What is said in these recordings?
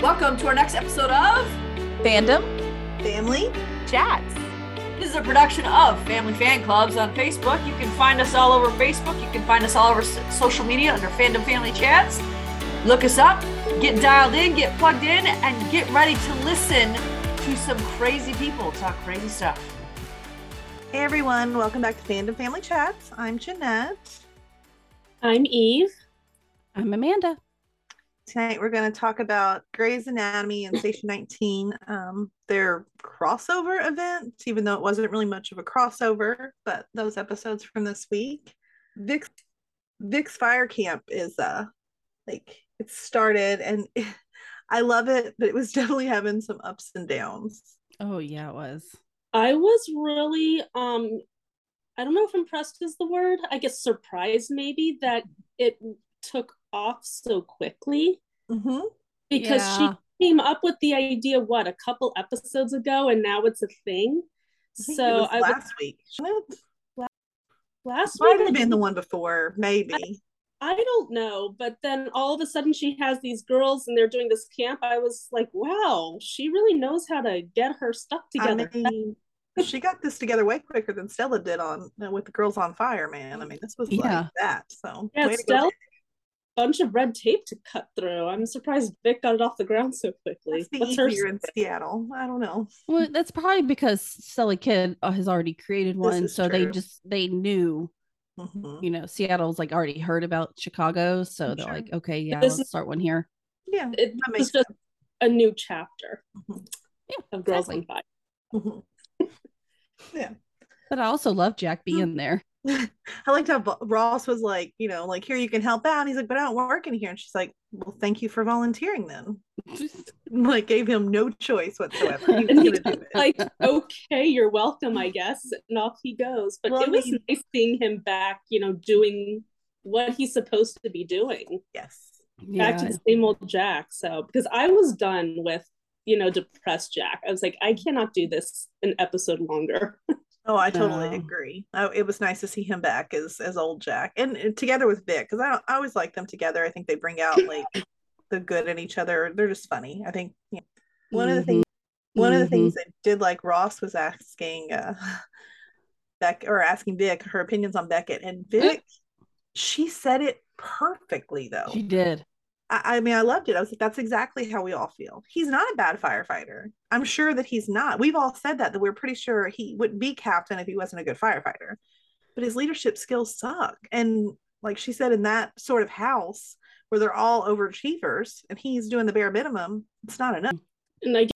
Welcome to our next episode of Fandom. Family. Chats. This is a production of Family Fan Clubs on Facebook. You can find us all over Facebook. You can find us all over social media under Fandom Family Chats. Look us up, get dialed in, get plugged in, and get ready to listen to some crazy people talk crazy stuff. Hey everyone, welcome back to Fandom Family Chats. I'm Jeanette. I'm Eve. I'm Amanda. Tonight we're going to talk about Grey's Anatomy and Station 19, um, their crossover event, even though it wasn't really much of a crossover, but those episodes from this week. Vic's Vic's Fire Camp is uh like it started and I love it, but it was definitely having some ups and downs. Oh yeah, it was. I was really um I don't know if impressed is the word. I guess surprised maybe that it took off so quickly Mm-hmm. because Yeah. she came up with the idea what a couple episodes ago and now it's a thing. So I was last week. shouldn't it? last Might week have been the one before, maybe. I don't know, but then all of a sudden she has these girls and they're doing this camp. I was like, wow, she really knows how to get her stuff together. I mean, she got this together way quicker than Stella did on with the Girls on Fire, man. I mean, this was Yeah. like that. So Yeah, way to go, Stella- Vic. Bunch of red tape to cut through. I'm surprised Vic got it off the ground so quickly. Must be What's easier in Seattle. I don't know. Well, that's probably because Stella Kidd uh, has already created one, is so they just they knew, Mhm. you know, Seattle's like already heard about Chicago, so I'm they're sure. like, okay, yeah, This let's is- start one here. Yeah. it That was makes just a new chapter Mhm. Yeah, of Girls exactly. on Fire. Mhm. But I also love Jack Hmm. being there. I liked how Ross was like, you know, like here you can help out. And he's like, but I don't work in here. And she's like, well, thank you for volunteering then. Like gave him no choice whatsoever. He was gonna do it. like, okay, you're welcome, I guess. And off he goes. But Well, it was mean- nice seeing him back, you know, doing what he's supposed to be doing. Yes. Back to the same old Jack. So because I was done with, you know, depressed Jack. I was like, I cannot do this an episode longer. Oh, I totally agree. Oh, it was nice to see him back as as old Jack and, uh, together with Vic because I, I always like them together. I think they bring out like the good in each other. They're just funny. I think yeah. one of the Mhm. things one of the Mhm. things that did like Ross was asking uh Beck or asking Vic her opinions on Beckett and Vic she said it perfectly though. she did. I, I mean, I loved it. I was like, that's exactly how we all feel. He's not a bad firefighter. I'm sure that he's not. We've all said that, that we're pretty sure he wouldn't be captain if he wasn't a good firefighter. But his leadership skills suck. And like she said, in that sort of house where they're all overachievers and he's doing the bare minimum, it's not enough. and I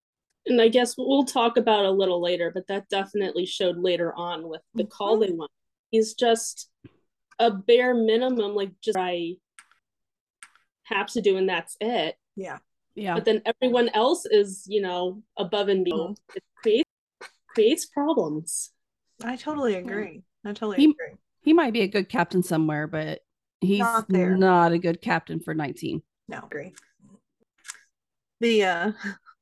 and I guess we'll talk about it a little later, but that definitely showed later on with the Mhm. call they want. He's just a bare minimum, like just I have to do, and that's it. Yeah. Yeah, But then everyone else is, you know, above and beyond. It creates creates problems. I totally agree. I totally He- agree. he might be a good captain somewhere, but he's Not there. not a good captain for 19. No, agree. The uh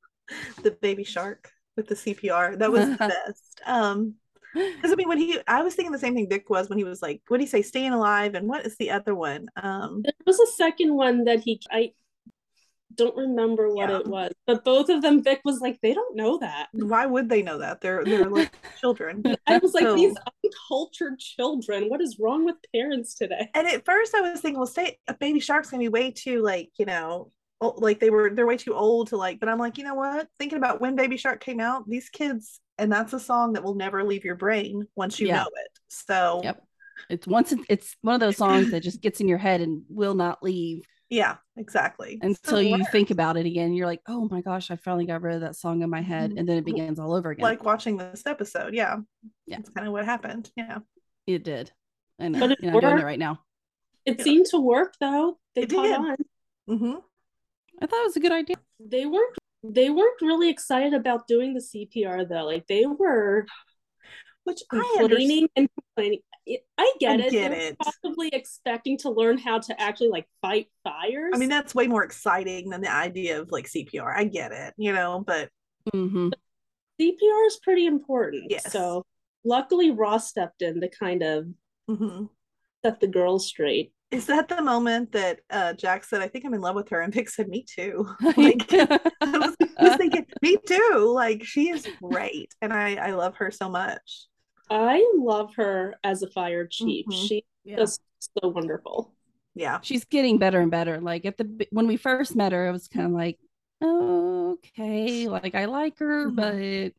the baby shark with the CPR, that was the best. Um Because I mean, when he, I was thinking the same thing Vic was when he was like, what do you say, staying alive? And what is the other one? Um, There was a second one that he I don't remember what Yeah. it was, but both of them, Vic was like, they don't know that. why would they know that? They're they're like children. I was like, So- these uncultured children. What is wrong with parents today? And at first, I was thinking, well, say a baby shark's gonna be way too like you know, like they were they're way too old to like. But I'm like, you know what? Thinking about when Baby Shark came out, these kids, and that's a song that will never leave your brain once you Yeah. know it. So Yep. It's once it- it's one of those songs that just gets in your head and will not leave yeah, exactly. until So you works. think about it again. You're like, oh my gosh, I finally got rid of that song in my head, Mhm. and then it begins all over again. like watching this episode. Yeah, Yeah. that's kind of what happened. Yeah, it did. I know. But it You're not doing it right now. It Yeah. seemed to work though. They It caught did. on. hmm I thought it was a good idea. They weren't they weren't really excited about doing the CPR though. Like they were which I understand. and complaining. I get I it. get they were it. Possibly expecting to learn how to actually like fight fires. I mean, that's way more exciting than the idea of like CPR. I get it, you know, but hmm CPR is pretty important. Yes. So luckily Ross stepped in to kind of mhm. set the girls straight. Is that the moment that uh, Jack said, "I think I'm in love with her," and Vic said, "Me too." Like, I was, I was thinking, "Me too." Like, she is great, and I I love her so much. I love her as a fire chief. Mhm. She's Yeah. just so wonderful. Yeah, She's getting better and better. Like at the when we first met her, I was kind of like, okay, like I like her, Mhm. but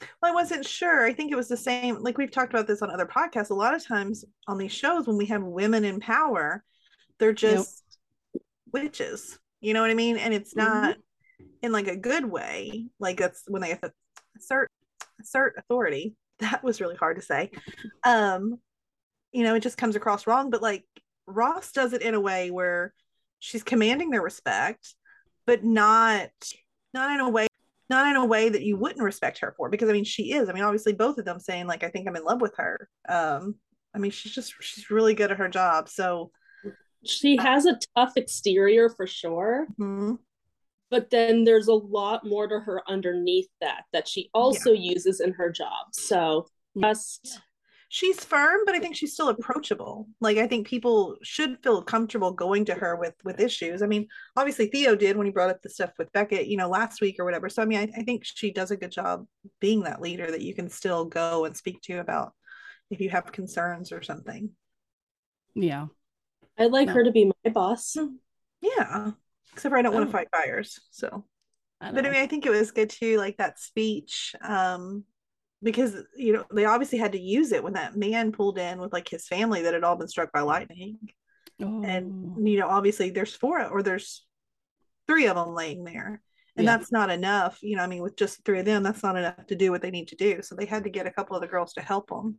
Well, I wasn't sure. I think it was the same. Like we've talked about this on other podcasts. A lot of times on these shows, when we have women in power, they're just witches. You know what I mean? And it's not in like a good way. Like that's when they assert assert authority. That was really hard to say. Um, you know, it just comes across wrong. But like Ross does it in a way where she's commanding their respect, but not not in a way not in a way that you wouldn't respect her for because i mean she is. I mean obviously both of them saying like i think i'm in love with her. Um i mean she's just she's really good at her job so She has a tough exterior for sure, mhm. but then there's a lot more to her underneath that that she also uses in her job. So just she's firm but i think she's still approachable. Like i think people should feel comfortable going to her with with issues. I mean obviously theo did when he brought up the stuff with beckett you know last week or whatever. So i mean i, I think she does a good job being that leader that you can still go and speak to about if you have concerns or something. Yeah. I'd like No. her to be my boss. yeah. Except for i don't want Oh. to fight fires so. I but I mean, I think it was good too, like that speech, um, because you know they obviously had to use it when that man pulled in with like his family that had all been struck by lightning, Oh. and you know obviously there's four or there's three of them laying there, and Yeah. that's not enough. You know, I mean, with just three of them, that's not enough to do what they need to do. So they had to get a couple of the girls to help them.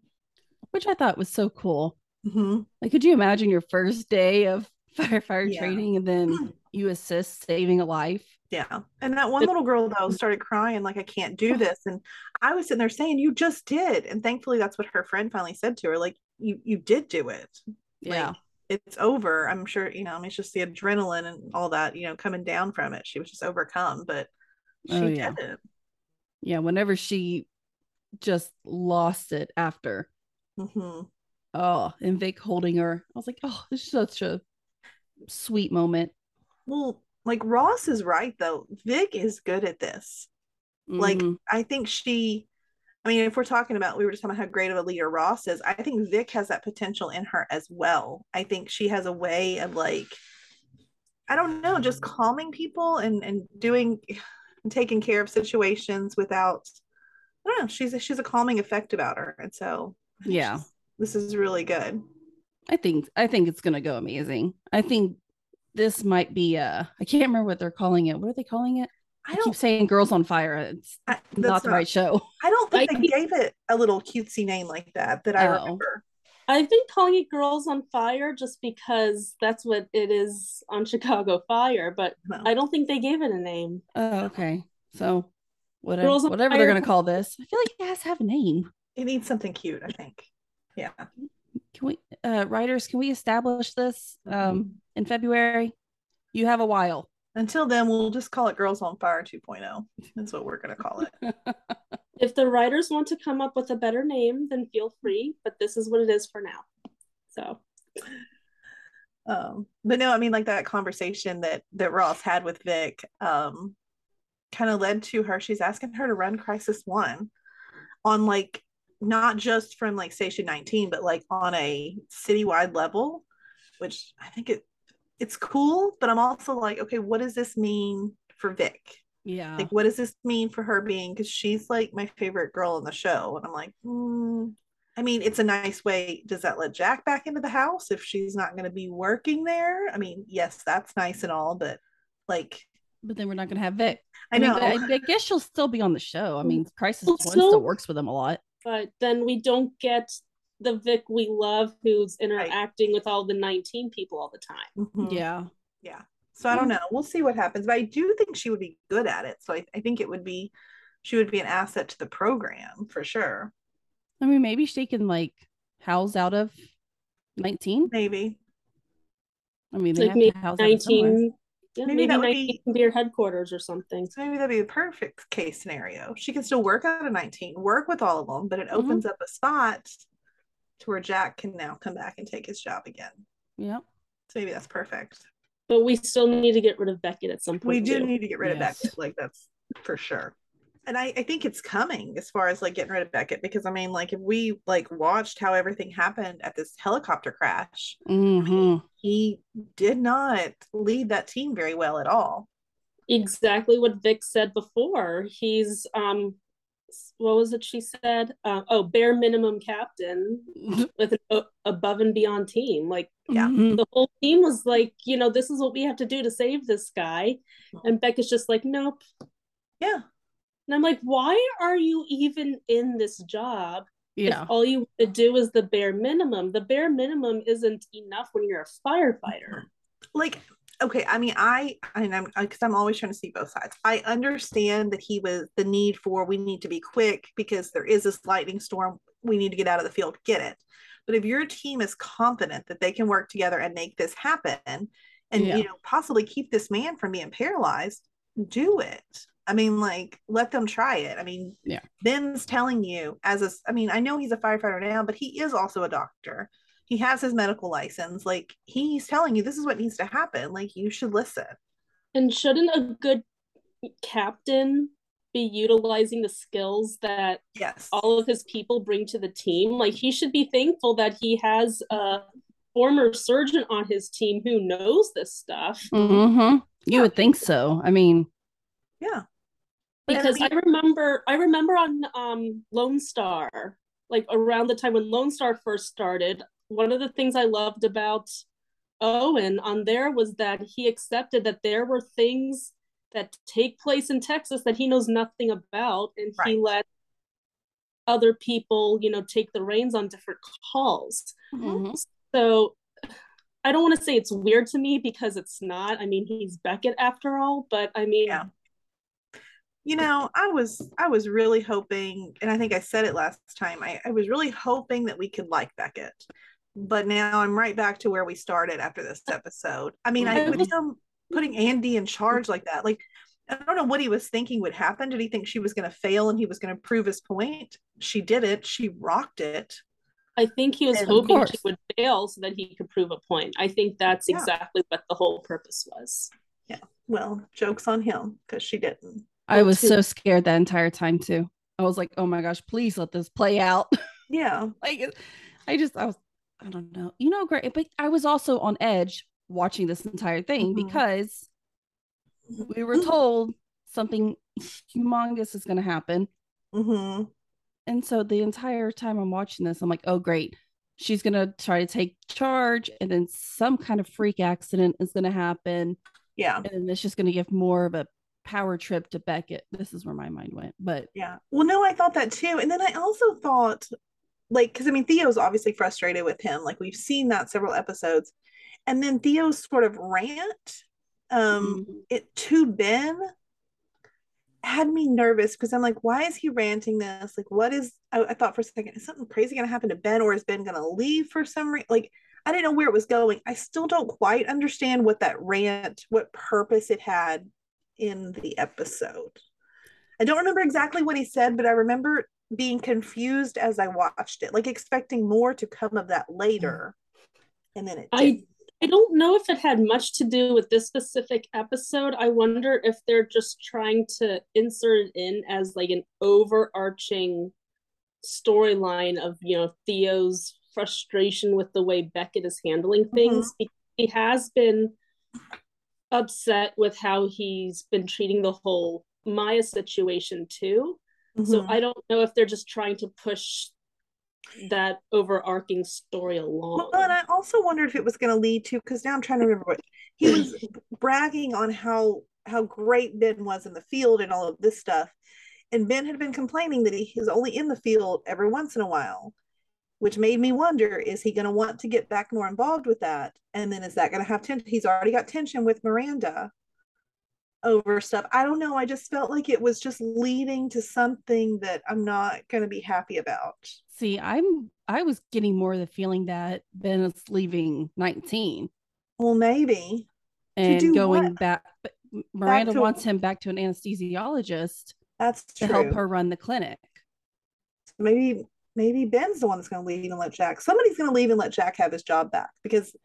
which I thought was so cool. hmm Like, could you imagine your first day of firefighter Yeah. training and then you assist saving a life? Yeah, and that one little girl though started crying like I can't do this, and I was sitting there saying you just did, and thankfully that's what her friend finally said to her, like you you did do it. Yeah. Like, it's over. I'm sure, you know, I mean, it's just the adrenaline and all that, you know, coming down from it. She was just overcome, but she Oh, yeah. did it. yeah. Whenever she just lost it after, hmm oh, and Vic holding her, I was like, oh, this is such a sweet moment. Well, like Ross is right though. Vic is good at this. Like, Mhm. I think she, I mean, if we're talking about, we were just talking about how great of a leader Ross is, I think Vic has that potential in her as well. I think she has a way of like, I don't know, just calming people and and doing and taking care of situations without I don't know, she's a, she's a calming effect about her. And so Yeah. this is really good. I think I think it's gonna go amazing. I think this might be uh I can't remember what they're calling it. What are they calling it? I I, keep don't saying Girls on Fire. It's I, not that's the right show. I don't think I they keep- gave it a little cutesy name like that that I Oh. remember. I've been calling it Girls on Fire just because that's what it is on Chicago Fire, but No. I don't think they gave it a name. Oh, okay. So whatever Girls on whatever they're gonna call this. I feel like it has to have a name. It needs something cute, I think. Yeah. Can we uh writers, can we establish this Mm-hmm. um in February? You have a while. Until then, we'll just call it Girls on Fire 2.0. That's what we're going to call it. If the writers want to come up with a better name, then feel free, but this is what it is for now. So Um, but no, I mean, like that conversation that that Ross had with Vic, um, kind of led to her. She's asking her to run Crisis One on like not just from like Station 19, but like on a citywide level, which I think it it's cool. But I'm also like, okay, what does this mean for Vic? Yeah. Like, what does this mean for her being? Because she's like my favorite girl on the show, and I'm like, hmm. I mean, it's a nice way. Does that let Jack back into the house if she's not going to be working there? I mean, yes, that's nice and all, but like, But then we're not gonna have Vic. I mean, know. I, I guess she'll still be on the show. I mean, Crisis One still works with them a lot. But then we don't get the Vic we love who's interacting with all the 19 people all the time. Mhm. Yeah. Yeah. So I don't know. We'll see what happens. But I do think she would be good at it. So I, I think it would be, she would be an asset to the program for sure. I mean, maybe she can like house out of 19. Maybe. I mean, they Like have maybe to house out 19, yeah, Maybe maybe, that would be- can be your headquarters or something. So maybe that'd be the perfect case scenario. She can still work out of 19, work with all of them, but it Mhm. opens up a spot to where Jack can now come back and take his job again. Yep. So maybe that's perfect. But we still need to get rid of Beckett at some point. We do too. need to get rid of Yes. Beckett. Like that's for sure. And I, I think it's coming as far as like getting rid of Beckett because I mean, like if we like watched how everything happened at this helicopter crash, hmm he did not lead that team very well at all. exactly what Vic said before. He's um, what was it she said? Uh, oh, bare minimum captain with an a- above and beyond team. Like Yeah. Mhm. the whole team was like, you know, this is what we have to do to save this guy, and Becca's just like, nope. Yeah. And I'm like, why are you even in this job Yeah. if all you want to do is the bare minimum? The bare minimum isn't enough when you're a firefighter. Mm-hmm. like okay i mean i and i'm because i'm always trying to see both sides i understand that he was the need for we need to be quick because there is this lightning storm we need to get out of the field get it but if your team is confident that they can work together and make this happen and Yeah. you know possibly keep this man from being paralyzed do it i mean like let them try it i mean Yeah. ben's telling you as a i mean i know he's a firefighter now but he is also a doctor he has his medical license like he's telling you this is what needs to happen like you should listen And shouldn't a good captain be utilizing the skills that yes all of his people bring to the team? Like he should be thankful that he has a former surgeon on his team who knows this stuff. hmm You Yeah. would think so. I mean, yeah And I because I, remember I remember on um Lone Star, like around the time when Lone Star first started, one of the things I loved about Owen on there was that he accepted that there were things that take place in Texas that he knows nothing about and he Right. let other people, you know, take the reins on different calls. mhm. So I don't want to say it's weird to me because it's not. I mean, he's Beckett after all, but I mean, Yeah. You know i was i was really hoping and i think i said it last time i, I was really hoping that we could like beckett but now i'm right back to where we started after this episode i mean i with him putting andy in charge like that like i don't know what he was thinking would happen did he think she was going to fail and he was going to prove his point she did it she rocked it I think he was And hoping she would fail so that he could prove a point. I think that's Yeah. exactly what the whole purpose was. Yeah. Well jokes on him because she didn't I was so scared that entire time too. I was like, oh my gosh, please let this play out. yeah like I just I was I don't know. You know, great, but I was also on edge watching this entire thing Mhm. because we were told something humongous is going to happen. hmm And so the entire time I'm watching this, I'm like, oh, great. She's going to try to take charge, and then some kind of freak accident is going to happen. yeah And it's just going to give more of a power trip to Beckett. This is where my mind went. But Yeah. Well, no, I thought that too. And then I also thought, like, because I mean, Theo's obviously frustrated with him. Like, we've seen that several episodes. And then Theo's sort of rant um, Mhm. it to Ben had me nervous because I'm like, why is he ranting this? Like, what is, I, I thought for a second, is something crazy going to happen to Ben or is Ben going to leave for some reason? Like, I didn't know where it was going. I still don't quite understand what that rant, what purpose it had in the episode. I don't remember exactly what he said, but I remember being confused as I watched it, like expecting more to come of that later. And then it I- didn't. I don't know if it had much to do with this specific episode. I wonder if they're just trying to insert it in as like an overarching storyline of, you know, Theo's frustration with the way Beckett is handling mm-hmm. things. Because He has been upset with how he's been treating the whole Maya situation too. So Mhm. I don't know if they're just trying to push that overarching story along. Well, and I also wondered if it was going to lead to because now I'm trying to remember what he was bragging on how how great Ben was in the field and all of this stuff, and Ben had been complaining that he is only in the field every once in a while, which made me wonder: is he going to want to get back more involved with that? And then is that going to have tension? He's already got tension with Miranda over stuff. I don't know. I just felt like it was just leading to something that I'm not going to be happy about. see, I'm I was getting more of the feeling that Ben is leaving 19 Well, maybe. and going what? back. Miranda to- wants him back to an anesthesiologist That's to true. help her run the clinic. maybe maybe Ben's the one that's going to leave and let Jack. Somebody's going to leave and let Jack have his job back because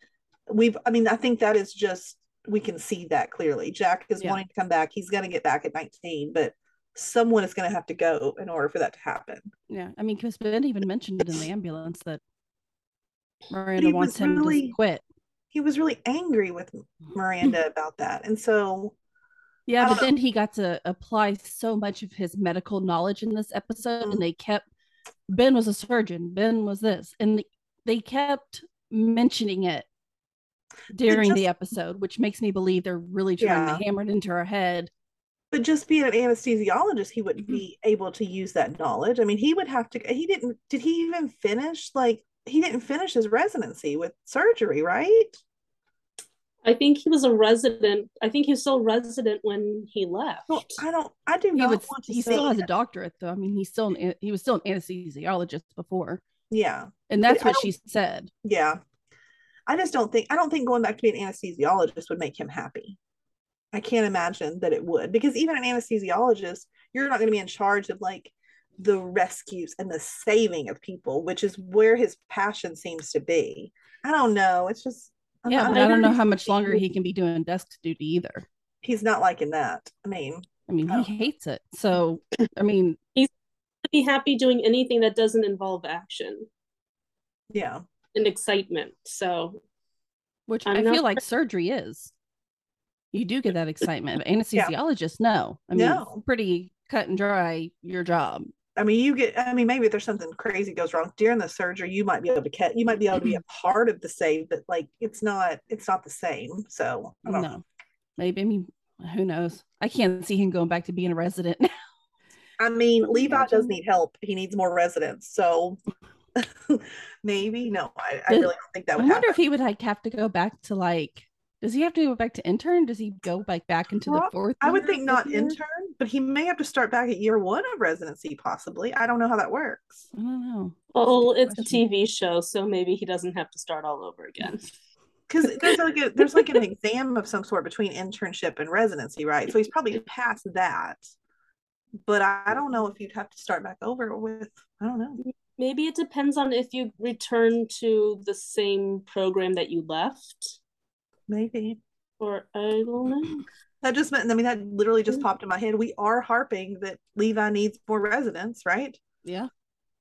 we've I mean, I think that is just we can see that clearly. Jack is Yeah. wanting to come back. He's gonna get back at 19, but someone is gonna have to go in order for that to happen. Yeah, I mean, because Ben even mentioned it in the ambulance that Miranda wants him really- to quit. He was really angry with Miranda about that. And so Yeah, but know. then he got to apply so much of his medical knowledge in this episode, Mhm. and they kept Ben was a surgeon, Ben was this, and they- kept mentioning it during the episode, which makes me believe they're really trying Yeah. to hammer it into our head. but just being an anesthesiologist, he wouldn't Mm-hmm. be able to use that knowledge. I mean, he would have to he didn't did he even finish like he didn't finish his residency with surgery, right? I think he was a resident. I think he was still a resident when he left. Well, I don't I do He not would. want to He say still has a doctorate, though. I mean, he's still an, he was still an anesthesiologist before, Yeah. and that's I what she said. Yeah. I just don't think I don't think going back to being an anesthesiologist would make him happy. I can't imagine that it would because even an anesthesiologist, you're not going to be in charge of like the rescues and the saving of people, which is where his passion seems to be. I don't know. It's just I'm yeah, not- but I don't know how much longer he- he can be doing desk duty either. He's not liking that. I mean, I mean, Oh. he hates it. So, I mean, he's be happy doing anything that doesn't involve action yeah. and excitement. So which I'm I not feel like surgery is. You do get that excitement. Anesthesiologists, no. I mean, No. pretty cut and dry your job. I mean, you get. I mean, maybe if there's something crazy goes wrong during the surgery, you might be able to catch. You might be able to be a mm-hmm. part of the save, but like it's not. It's not the same. So I don't know. No. Maybe, I mean, who knows? I can't see him going back to being a resident now. I mean, Levi does need help. He needs more residents. So maybe no. I, I really don't think that would happen. I wonder happen. if he would like have to go back to like, does he have to go back to intern? Does he go like back into the fourth? I would think not year? intern, but he may have to start back at year one of residency, possibly. I don't know how that works. I don't know. well, good it's a. TV show, so maybe he doesn't have to start all over again. Because there's like a, there's like an exam of some sort between internship and residency, right? So he's probably past that. But I, I don't know if you'd have to start back over with. I don't know. Maybe it depends on if you return to the same program that you left, Maybe or I don't know. That just meant. I mean, that literally just Mm. popped in my head. We are harping that Levi needs more residents, right? Yeah.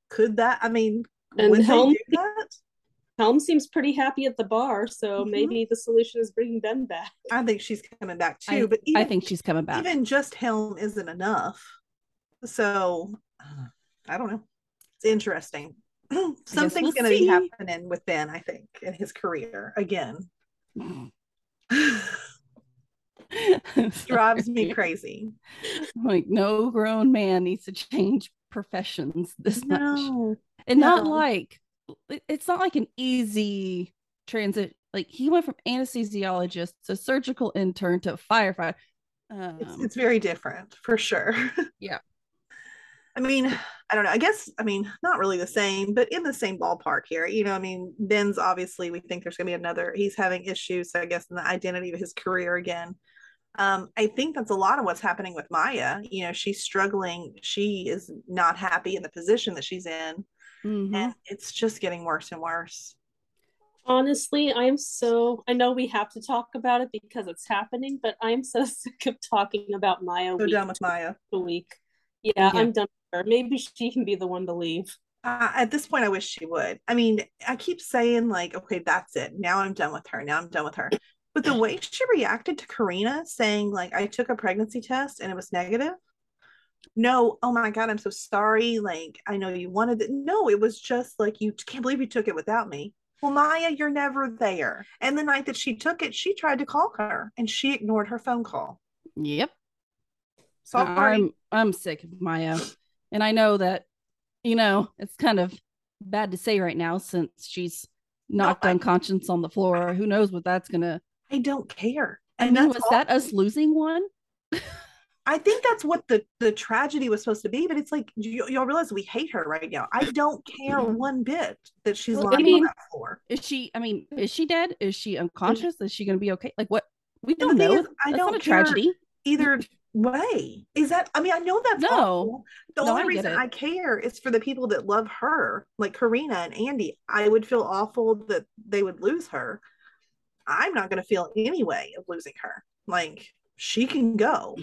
Could that? I mean, And Helm- do that? Helm seems pretty happy at the bar, so Mhm. maybe the solution is bringing Ben back. I think she's coming back too. I, but I think she's coming back. even just Helm isn't enough. So I don't know. It's interesting. Something's we'll going to be happening with Ben, I think, in his career again. Drives me crazy. like no grown man needs to change professions this much. No. and not like it's not like an easy transit like he went from anesthesiologist to surgical intern to firefighter um, It's, it's very different for sure. Yeah. I mean, I don't know. I guess, I mean, not really the same, but in the same ballpark here. You know, I mean, Ben's obviously, we think there's going to be another, he's having issues, I guess, in the identity of his career again. Um, I think that's a lot of what's happening with Maya. You know, she's struggling. She is not happy in the position that she's in, mhm. and it's just getting worse and worse. Honestly, I'm so I know we have to talk about it because it's happening, but I'm so sick of talking about Maya So week done with Maya. to week. Yeah, Yeah. I'm done with her. Maybe she can be the one to leave. Uh, at this point, I wish she would. I mean, I keep saying, like, okay, that's it. Now I'm done with her. Now I'm done with her. But the way she reacted to Carina saying, like, I took a pregnancy test and it was negative. No, oh my God, I'm so sorry. Like, I know you wanted it. No, it was just like, you can't believe you took it without me. Well, Maya, you're never there. And the night that she took it, she tried to call her and she ignored her phone call. yep Sorry. i'm i'm sick of maya and i know that you know it's kind of bad to say right now since she's knocked unconscious on the floor who knows what that's gonna I don't care. i And mean was all- that us losing one I think that's what the the tragedy was supposed to be, but it's like you, y'all realize we hate her right now. I don't care mm-hmm. one bit that she's Well, I lying mean- on that floor. is she i mean is she dead is she unconscious is she gonna be okay like what we don't know is, I That's don't not a care tragedy either way. Is that? I mean, I know that's No. awful. The No, only I reason. I care is for the people that love her, like Carina and Andy. I would feel awful that they would lose her. I'm not going to feel any way of losing her. Like she can go.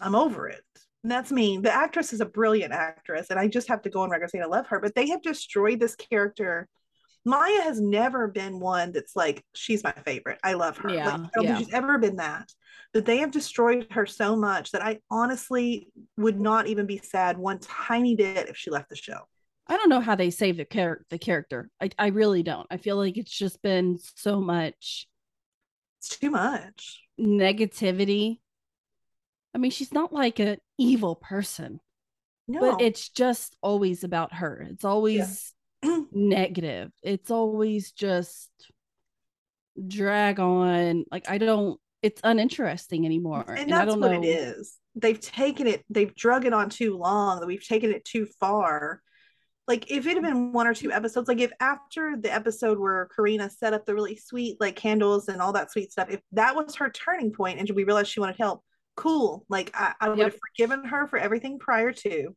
I'm over it. And that's me. The actress is a brilliant actress, and I just have to go on record saying I love her. But they have destroyed this character. Maya has never been one that's like she's my favorite. I love her. Yeah, like, I don't yeah. think she's ever been that. But they have destroyed her so much that I honestly would not even be sad one tiny bit if she left the show. I don't know how they save the character the character. I, I really don't. I feel like it's just been so much It's too much. negativity. I mean, she's not like an evil person, No, but it's just always about her. It's always negative. It's always just drag on. Like I don't it's uninteresting anymore. and And, I that's don't what know. it is. They've taken it, they've drug it on too long, that we've taken it too far. Like if it had been one or two episodes, like if after the episode where Carina set up the really sweet like candles and all that sweet stuff, if that was her turning point and we realized she wanted help, cool. Like I, I would Yep. have forgiven her for everything prior to.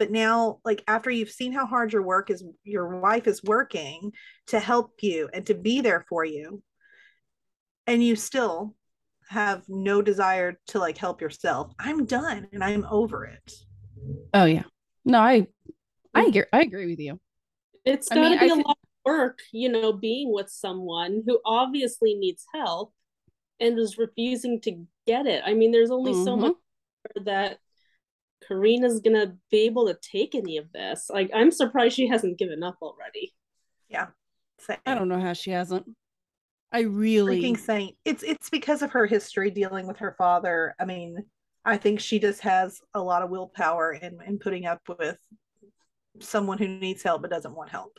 But now, like after you've seen how hard your work is, your wife is working to help you and to be there for you, and you still have no desire to like help yourself, I'm done and I'm over it. Oh yeah. No, I I agree I agree with you. It's got to mean, be I a thi- lot of work, you know, being with someone who obviously needs help and is refusing to get it. I mean, there's only so Mhm. much that Carina's gonna be able to take any of this. Like, I'm surprised she hasn't given up already. Same. I don't know how she hasn't. I really freaking saint. It's it's because of her history dealing with her father. I mean, I think she just has a lot of willpower in in putting up with someone who needs help but doesn't want help.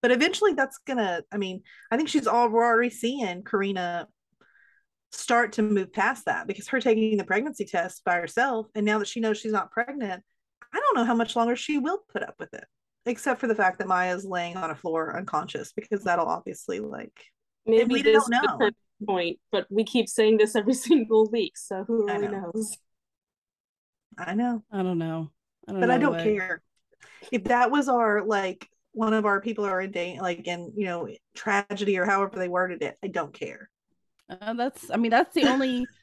But eventually that's gonna, I mean, I think she's all we're already seeing Carina start to move past that because her taking the pregnancy test by herself and now that she knows she's not pregnant, I don't know how much longer she will put up with it. Except for the fact that Maya's laying on a floor unconscious because that'll obviously like Maybe we this don't know. point, but we keep saying this every single week, so who I really know. knows? I know. I don't know. I don't but I don't what- care if that was our like one of our people are in dating like in you know tragedy or however they worded it. I don't care. Uh, that's I mean that's the only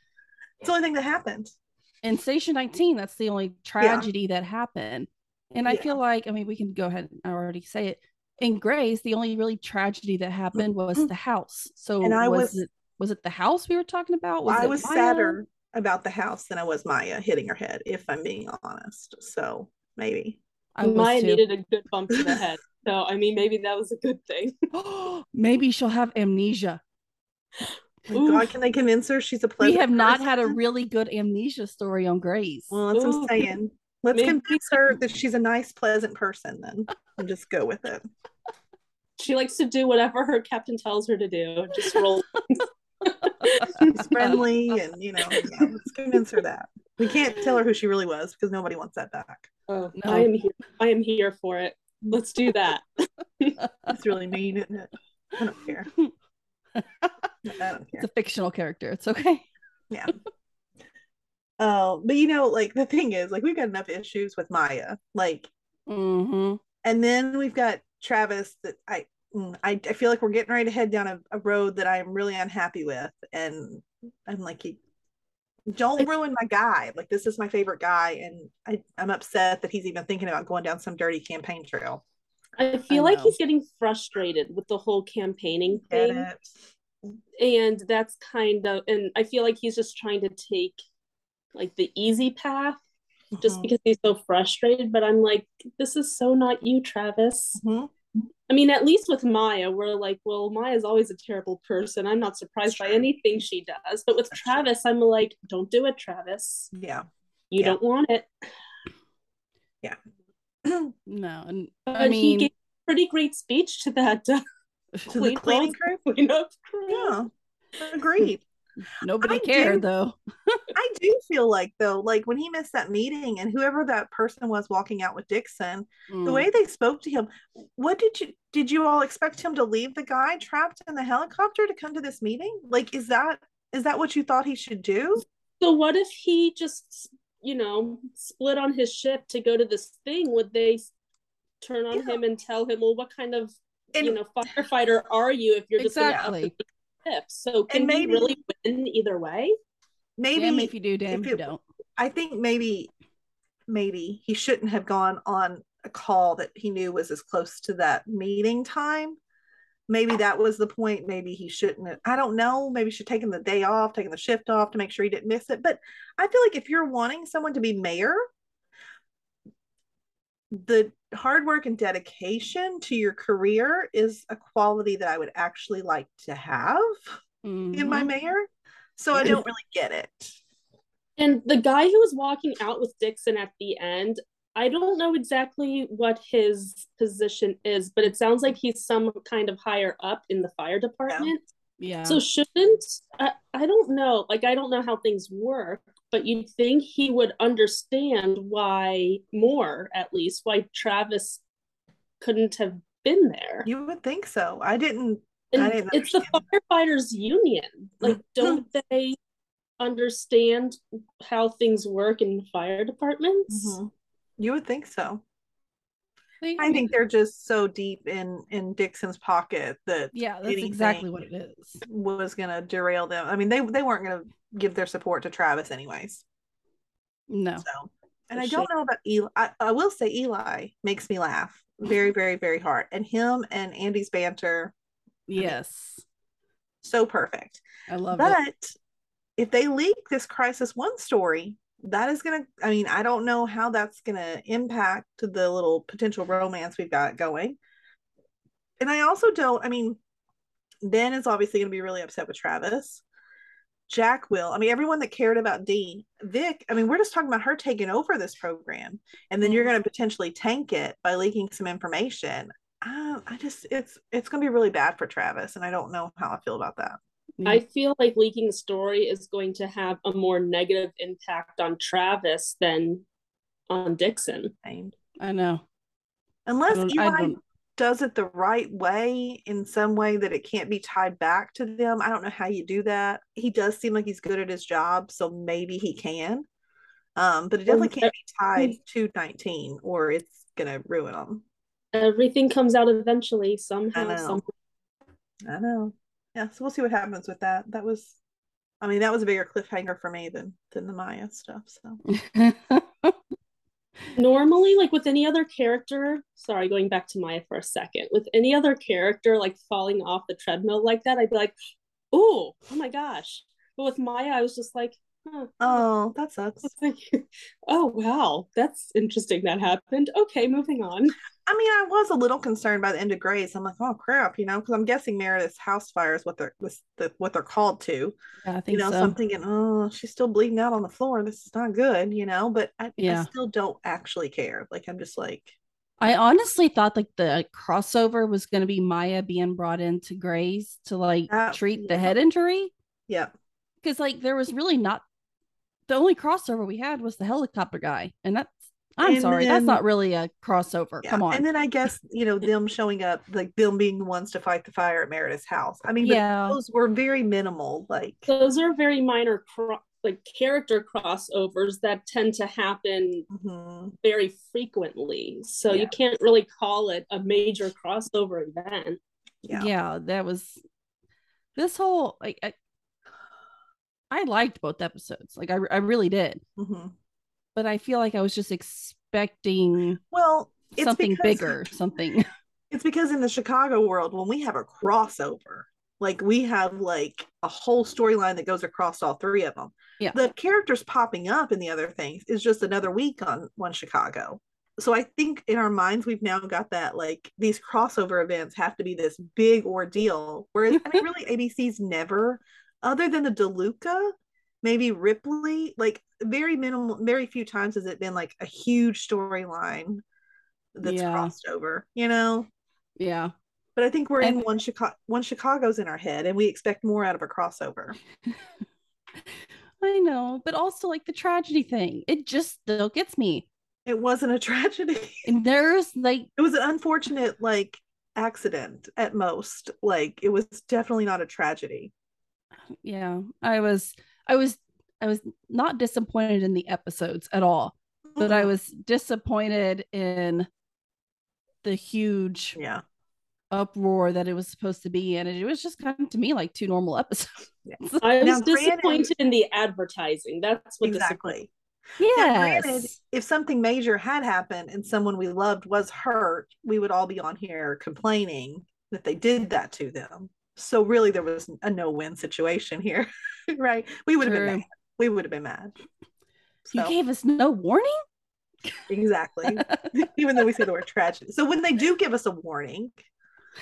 It's the only thing that happened. in Station 19, that's the only tragedy that happened. And I feel like, I mean, we can go ahead and already say it. In Grey's, the only really tragedy that happened was the house. So And I was, was- it was it the house we were talking about? Was I was Maya? sadder about the house than I was Maya hitting her head, if I'm being honest. So maybe. I was Maya too. needed a good bump to the head. So, I mean, maybe that was a good thing. Maybe she'll have amnesia. My God, can they convince her she's a pleasant? We pleasant have not had a really good amnesia story on Grey's. Well, that's what I'm saying. Let's Maybe- convince her that she's a nice, pleasant person then and just go with it. She likes to do whatever her captain tells her to do. Just roll. She's friendly and you know, yeah, let's convince her that. We can't tell her who she really was because nobody wants that back. Oh, No. I am here. I am here for it. Let's do that. It's really mean, isn't it? I don't care. I don't It's a fictional character. It's okay. Yeah. Oh, but you know, like the thing is, like we've got enough issues with Maya, like, hmm and then we've got Travis that I, mm, I, I feel like we're getting ready to head down a, a road that I'm really unhappy with, and I'm like, you don't ruin my guy. Like this is my favorite guy, and I, I'm upset that he's even thinking about going down some dirty campaign trail. I feel like he's getting frustrated with the whole campaigning thing. And that's kind of, and I feel like he's just trying to take like the easy path just Mhm. because he's so frustrated. But I'm like, this is so not you, Travis. Mhm. I mean, at least with Maya, we're like, well, Maya's always a terrible person. I'm not surprised by True. anything she does. But with That's true. Travis, I'm like, don't do it, Travis. Yeah. You Yeah. don't want it. Yeah. no, and But I mean, he gave a pretty great speech to that uh, to the cleaning crew. cleanup crew. Yeah, agreed. Nobody I cared do- though. I do feel like though, like when he missed that meeting and whoever that person was walking out with Dixon, the Mm. way they spoke to him, what did you did you all expect him to leave the guy trapped in the helicopter to come to this meeting? Like, is that is that what you thought he should do? So what if he just, you know, split on his ship to go to this thing? Would they turn on Yeah. him and tell him, well, what kind of, And you know, firefighter are you if you're just gonna exactly. Ship. So can maybe- he really win either way? maybe damn if you do, damn if if you don't. I think maybe maybe he shouldn't have gone on a call that he knew was as close to that meeting time. Maybe that was the point. Maybe he shouldn't have, I don't know. Maybe he should taken the day off, taking the shift off to make sure he didn't miss it. But I feel like if you're wanting someone to be mayor, the hard work and dedication to your career is a quality that I would actually like to have in my Mhm. mayor. So I don't really get it. And the guy who was walking out with Dixon at the end, I don't know exactly what his position is, but it sounds like he's some kind of higher up in the fire department. yeah. So shouldn't I, I don't know, like I don't know how things work, but you'd think he would understand why more at least why Travis couldn't have been there. You would think so. I didn't I didn't it's the firefighters union. Like don't they understand how things work in fire departments? Mhm. You would think so. They- I think they're just so deep in in Dixon's pocket that yeah, that's exactly what it is. was gonna derail them. I mean, they they weren't gonna give their support to Travis anyways. No. So, and I don't know about Eli. I, I will say Eli makes me laugh very, very, very hard, and him and Andy's banter Yes. so perfect. I love it. But if they leak this Crisis One story, that is gonna. I mean, I don't know how that's gonna impact the little potential romance we've got going. And I also don't. I mean, Ben is obviously gonna be really upset with Travis. Jack will. I mean, everyone that cared about Dean, Vic. I mean, we're just talking about her taking over this program, and then you're going to potentially tank it by leaking some information. Uh, I just, it's, it's going to be really bad for Travis, and I don't know how I feel about that. I feel like leaking the story is going to have a more negative impact on Travis than on Dixon. I know. unless I Eli does it the right way in some way that it can't be tied back to them, I don't know how you do that. He does seem like he's good at his job, so maybe he can. Um, but it definitely can't be tied to 19 or it's gonna ruin them. Everything comes out eventually somehow. know. Some I know. Yeah, so we'll see what happens with that. That was, I mean, that was a bigger cliffhanger for me than than the Maya stuff. So normally, like with any other character, sorry, going back to Maya for a second, with any other character like falling off the treadmill like that, I'd be like, oh, oh my gosh. But with Maya, I was just like, huh. oh, that sucks. Like, oh wow, that's interesting that happened. Okay, moving on. I mean, I was a little concerned by the end of Grey's. I'm like, oh crap, you know, because I'm guessing Meredith's house fire is what they're was the, what they're called to. yeah, I You know, so. so I'm thinking, oh, she's still bleeding out on the floor. This is not good, you know. But I, I still don't actually care. Like I'm just like, I honestly thought like the crossover was going to be Maya being brought into Grey's to like That- treat the yeah. head injury yeah, because like there was really not the only crossover we had was the helicopter guy, and that's I'm And sorry, that's not really a crossover. yeah. Come on, And then I guess you know them showing up, like them being the ones to fight the fire at Meredith's house. I mean, Yeah. those were very minimal. Like, Those are very minor cro- like character crossovers that tend to happen mhm. very frequently. So Yeah. you can't really call it a major crossover event. yeah, yeah. that was this whole like I, I liked both episodes, like I I really did, mhm. But I feel like I was just expecting Well, it's something because- bigger, something. It's because in the Chicago world, when we have a crossover, like we have like a whole storyline that goes across all three of them. Yeah. The characters popping up in the other things is just another week on one Chicago. So I think in our minds we've now got that like these crossover events have to be this big ordeal. Whereas I mean really ABC's never, other than the DeLuca, maybe Ripley, like very minimal, very few times has it been like a huge storyline that's Yeah. crossed over, you know? yeah. But I think we're in one Chicago one Chicago's in our head and we expect more out of a crossover. I know, but also like the tragedy thing, it just still gets me. It wasn't a tragedy. And there's like, It was an unfortunate like accident at most. Like it was definitely not a tragedy. yeah, I was, I was, I was not disappointed in the episodes at all, but I mm-hmm. was disappointed in the huge yeah. uproar that it was supposed to be in. And it was just kind of to me like two normal episodes. I was Now, disappointed granted- in the advertising. That's what exactly. Yeah. Granted, if something major had happened and someone we loved was hurt, we would all be on here complaining that they did that to them. So really, there was a no-win situation here, right? We would have been mad. We would have been mad. You gave us no warning? exactly. Even though we say the word tragedy. So when they do give us a warning,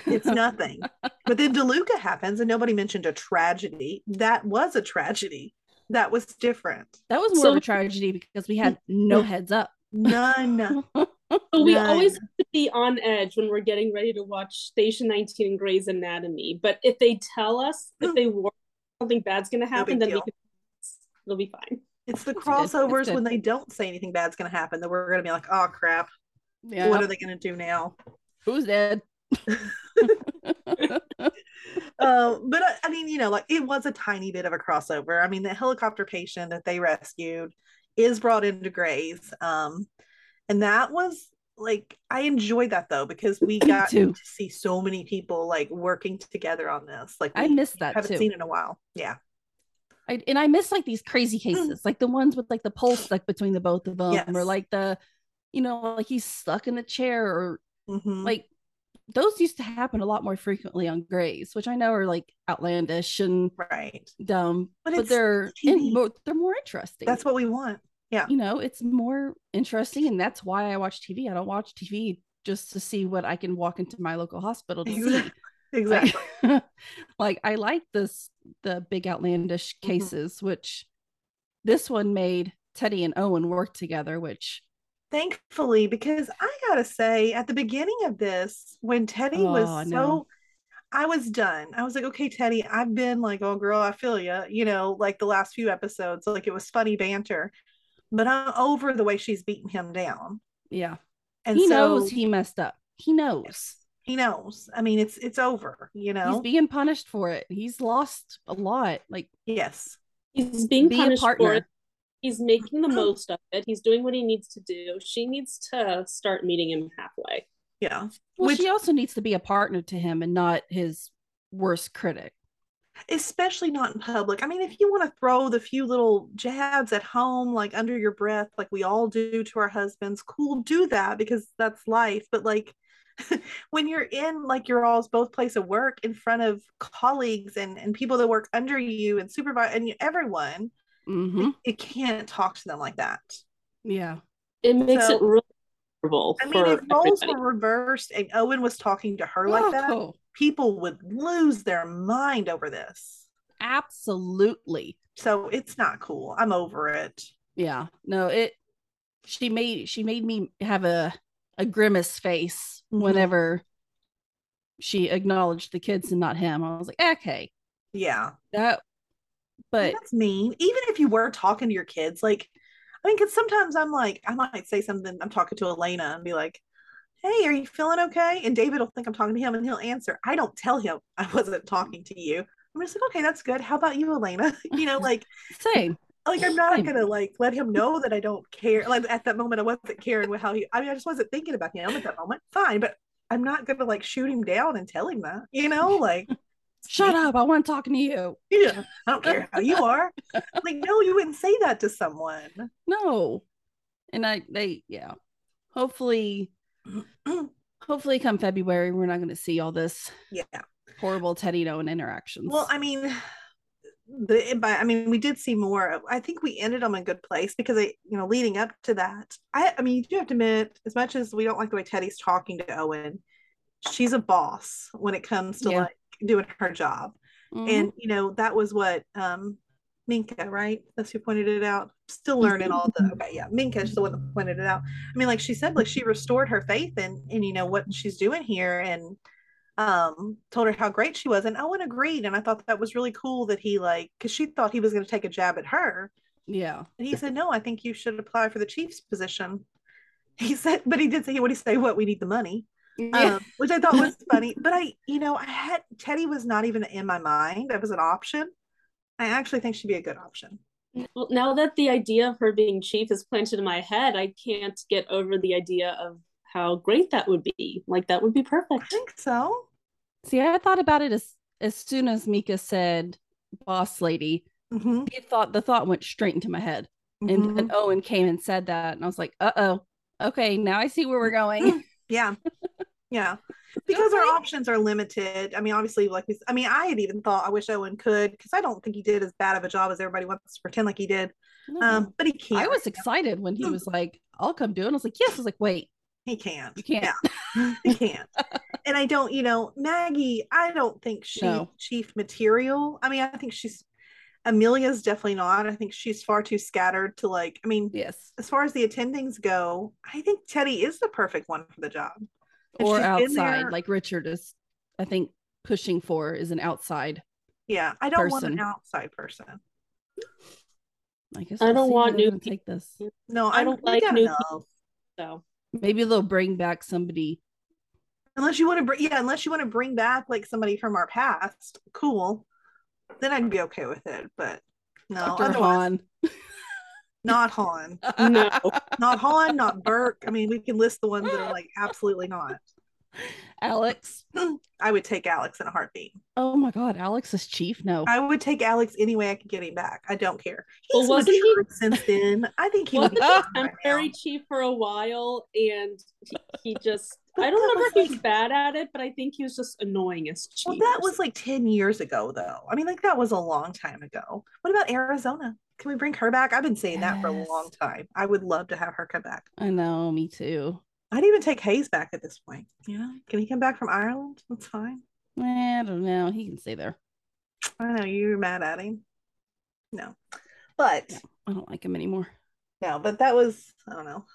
it's nothing. but then DeLuca happens, and nobody mentioned a tragedy. That was a tragedy. That was different. That was more So- of a tragedy because we had mm-hmm. no heads up. None. So we always have to be on edge when we're getting ready to watch Station 19 and Grey's Anatomy. But if they tell us, if mm. they warn something bad's going to happen, big then we can, it'll be fine. It's the It's good. It's crossovers when they don't say anything bad's going to happen that we're going to be like, oh crap, Yeah. what are they going to do now? Who's dead? Uh, but I, I mean, you know, like it was a tiny bit of a crossover. I mean, the helicopter patient that they rescued is brought into Grey's. Um, and that was like, I enjoyed that though, because we got to see so many people like working together on this. Like, I we missed that haven't too. seen in a while. Yeah. I, and I miss like these crazy Mm. cases, like the ones with like the pulse stuck between the both of them, Yes. or like the, you know, like he's stuck in the chair, or Mhm. like those used to happen a lot more frequently on Grey's, which I know are like outlandish and right. dumb, But but, they're in, they're more interesting. That's what we want. Yeah, you know, it's more interesting, and that's why I watch TV. I don't watch TV just to see what I can walk into my local hospital to see. Exactly. Like- Exactly. like I like this the big outlandish Mhm. cases, which this one made Teddy and Owen work together, which Thankfully, because I gotta say, at the beginning of this, when Teddy Oh, was I so. I was done. I was like, okay, Teddy, I've been like, oh, girl, I feel you. You know, like the last few episodes, like it was funny banter, but I'm over the way she's beating him down. yeah, And he so knows he messed up. He knows. He knows. I mean, it's it's over. You know. He's know. being punished for it. He's lost a lot. Like yes. He's being be a punished for it. He's making the most of it. He's doing what he needs to do. She needs to start meeting him halfway. Yeah. Well, Which- she also needs to be a partner to him and not his worst critic. especially not in public. I mean, if you want to throw the few little jabs at home, like under your breath, like we all do to our husbands, cool, do that because that's life. But like when you're in like your all's both place of work in front of colleagues and, and people that work under you and supervise and you, everyone, hmm you can't talk to them like that. Yeah. It makes So- it really comfortable I mean, if roles everybody. were reversed and Owen was talking to her like that, Oh, people would lose their mind over this. absolutely. So it's not cool. I'm over it. Yeah. No, it she made she made me have a a grimace face. Mm-hmm. whenever she acknowledged the kids and not him. I was like, okay, Yeah. that but that's mean. Even if you were talking to your kids, like, I mean, because sometimes I'm like, I might say something. I'm talking to Elena and be like, "Hey, are you feeling okay?" And David will think I'm talking to him, and he'll answer. I don't tell him I wasn't talking to you. I'm just like, "Okay, that's good. How about you, Elena?" you know, like, same. Like I'm not gonna like let him know that I don't care. Like at that moment, I wasn't caring with how he. I mean, I just wasn't thinking about him at that moment. Fine, but I'm not gonna like shoot him down and tell him that. You know, like. Shut up. I want talking to you. Yeah, I don't care how you are. Like, no, you wouldn't say that to someone. No. And I they yeah. Hopefully hopefully come February we're not gonna see all this Yeah. horrible Teddy Owen interactions. Well, I mean, the but I mean, we did see more. I think we ended on a good place because I, you know, leading up to that, I, I mean, you do have to admit, as much as we don't like the way Teddy's talking to Owen, she's a boss when it comes to Yeah. like doing her job. Mhm. And you know, that was what um Mika, right? That's who pointed it out. Still learning all the okay, yeah. Mika's the one that pointed it out. I mean, like she said, like she restored her faith and and you know what she's doing here and um told her how great she was. And Owen agreed. And I thought that was really cool that he like because she thought he was gonna take a jab at her. yeah. And he said, No, I think you should apply for the chief's position. He said, but he did say, What do you say? What we need the money um, which I thought was funny. But I, you know, I had Teddy was not even in my mind. That was an option. I actually think she'd be a good option. Well, now that the idea of her being chief is planted in my head, I can't get over the idea of how great that would be. Like that would be perfect. I think so. See, I thought about it as as soon as Mika said boss lady, Mm-hmm. the thought the thought went straight into my head. And, Mhm. and Owen came and said that, and I was like, uh oh, okay, now I see where we're going. Yeah. Yeah. Because our options are limited. I mean, obviously, like we, I mean, I had even thought I wish Owen could because I don't think he did as bad of a job as everybody wants to pretend like he did. No. Um, but he can't. I was excited when he was like, I'll come do it. And I was like, yes. I was like, wait, He can't. you can't. Yeah, he can't. and I don't, you know, Maggie. I don't think she's No. chief material. I mean, I think she's Amelia's definitely not. I think she's far too scattered to like. I mean, Yes. as far as the attendings go, I think Teddy is the perfect one for the job. And Or outside, there- like Richard is, I think, pushing for is an outside. Yeah, I don't want an outside person. I guess I don't want new gonna take this. No, I I'm- don't we like new enough. So Maybe they'll bring back somebody. Unless you want to bring, yeah, unless you want to bring back like somebody from our past, cool. Then I'd be okay with it. But no, Dr. otherwise, Hahn. not Hahn, no. not Hahn, not Burke. I mean, we can list the ones that are like absolutely not. Alex. I would take Alex in a heartbeat. Oh my God, Alex is chief. No. I would take Alex any way I could get him back. I don't care. Well, wasn't he- since then. I think he Wasn't be he right temporary chief for a while and he, he just. I don't that remember was if he was like- bad at it, but I think he was just annoying as chief. Well, that was like 10 years ago, though. I mean, like, that was a long time ago. What about Arizona? Can we bring her back? I've been saying that for a long time. I would love to have her come back. I know, me too. I'd even take Hayes back at this point. You know, can he come back from Ireland? That's fine. Eh, I don't know. He can stay there. I know you're mad at him. No, but. I don't like him anymore. no, but that was, I don't know.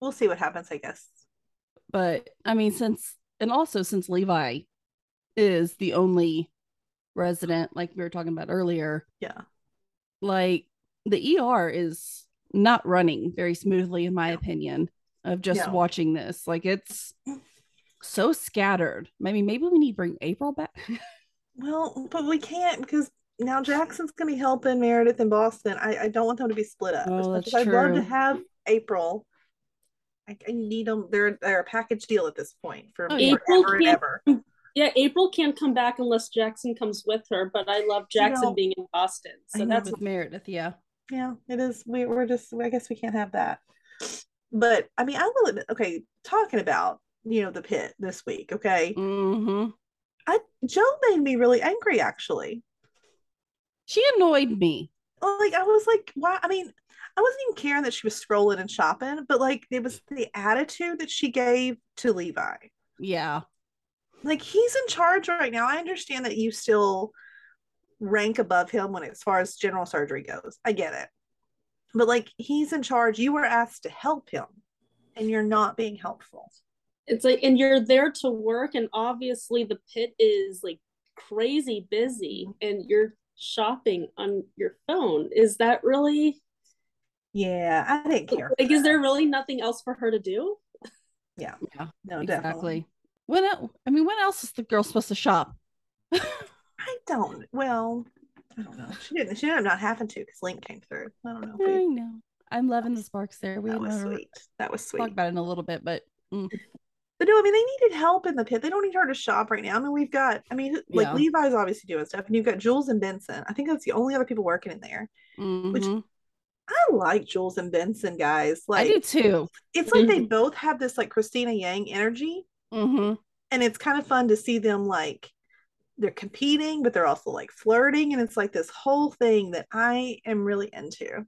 We'll see what happens, I guess. But I mean, since and also since Levi is the only resident, like we were talking about earlier, Yeah. like the ER is not running very smoothly, in my opinion, of just No. watching this. Like it's so scattered. Maybe maybe we need to bring April back. Well, but we can't because now Jackson's going to be helping Meredith in Boston. I, I don't want them to be split up. Oh, that's as I'd love to have April, I, I need them. They're they're a package deal at this point for Oh. April forever and ever. yeah, April can't come back unless Jackson comes with her, but I love Jackson know, being in Boston. I So know, that's With Meredith, yeah. Yeah, it is. We, we're just. I guess we can't have that. But I mean, I will admit. Okay, talking about you know the pit this week. Okay, hmm I Jo made me really angry actually. She annoyed me. like I was like, why? I mean, I wasn't even caring that she was scrolling and shopping, but like it was the attitude that she gave to Levi. Yeah. Like he's in charge right now. I understand that you still rank above him when as far as general surgery goes. I get it. But like he's in charge. You were asked to help him and you're not being helpful. it's like and you're there to work and obviously the pit is like crazy busy and you're shopping on your phone. Is that really Yeah, I didn't care. like is there really nothing else for her to do? Yeah. Yeah, No, exactly. definitely. When el- I mean, when else is the girl supposed to shop? I don't. Well, I don't know. She didn't. She ended up not having to because Link came through. I don't know. we- I know. I'm loving the sparks there. We that was sweet. That was sweet. talk about it in a little bit, but mm, But no, I mean they needed help in the pit. They don't need her to shop right now. I mean we've got. I mean like Yeah. Levi's obviously doing stuff, and you've got Jules and Benson. I think that's the only other people working in there. mhm. I like Jules and Benson guys. Like I do too. it's like they both have this like Cristina Yang energy, hmm and it's kind of fun to see them like they're competing, but they're also like flirting, and it's like this whole thing that I am really into.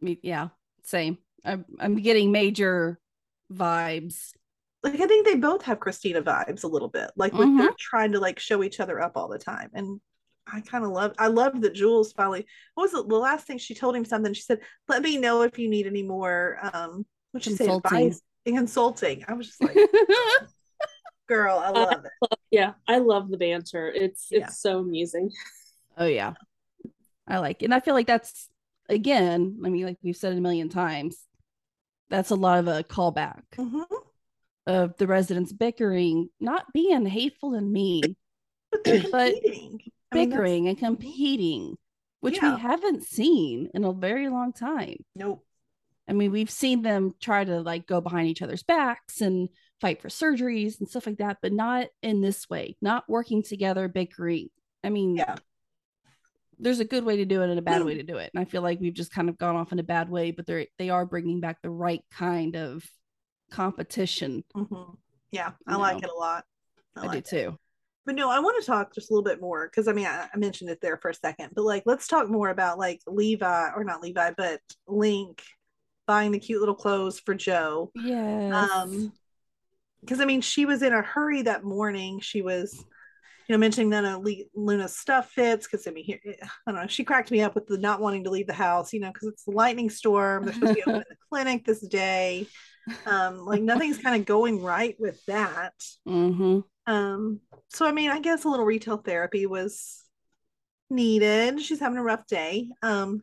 Yeah, same. I'm I'm getting major vibes. like I think they both have Cristina vibes a little bit, like with they're trying to like show each other up all the time. And I kind of love I love that Jules finally what was it the last thing she told him something? She said, Let me know if you need any more um what she say advice consulting. I was just like, girl, I love it. Yeah, I love the banter. It's Yeah. it's so amusing. oh yeah, I like, it. and I feel like that's again. I mean, like we've said it a million times. That's a lot of a callback Mhm. of the residents bickering, not being hateful and mean, But competing. I mean, bickering and competing, which Yeah. we haven't seen in a very long time. Nope. I mean, we've seen them try to like go behind each other's backs and fight for surgeries and stuff like that, but not in this way, not working together, bickering. I mean, Yeah. there's a good way to do it and a bad way to do it. And I feel like we've just kind of gone off in a bad way, but they're they are bringing back the right kind of competition. Mhm. Yeah, I like it a lot. I, like do it. too. But no, I want to talk just a little bit more because I mean, I, I mentioned it there for a second, but like, let's talk more about like Levi or not Levi, but Link buying the cute little clothes for Jo. Yeah. Um, because I mean, she was in a hurry that morning. She was, you know, mentioning that uh, Le- Luna's stuff fits. Because I mean, here, I don't know. She cracked me up with the not wanting to leave the house. You know, because it's the lightning storm. They're supposed to be open the clinic this day. Um, like nothing's kind of going right with that. hmm Um, so I mean, I guess a little retail therapy was needed. She's having a rough day. Um,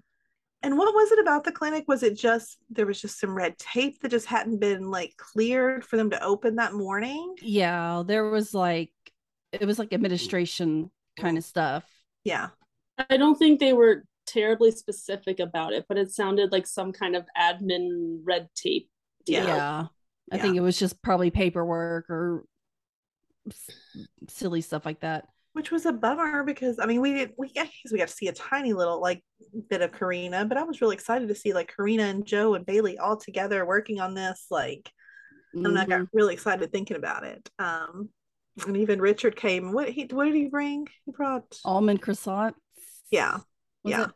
and what was it about the clinic? Was it just there was just some red tape that just hadn't been like cleared for them to open that morning? Yeah, there was like it was like administration kind of stuff. Yeah. I don't think they were terribly specific about it, but it sounded like some kind of admin red tape Yeah. I Yeah. think it was just probably paperwork or s- silly stuff like that. Which was a bummer because I mean we did we guess we got to see a tiny little like bit of Carina, but I was really excited to see like Carina and Jo and Bailey all together working on this. Like and I got really excited thinking about it. Um and even Richard came. What he what did he bring? He brought Almond croissant. Yeah. Was yeah. it?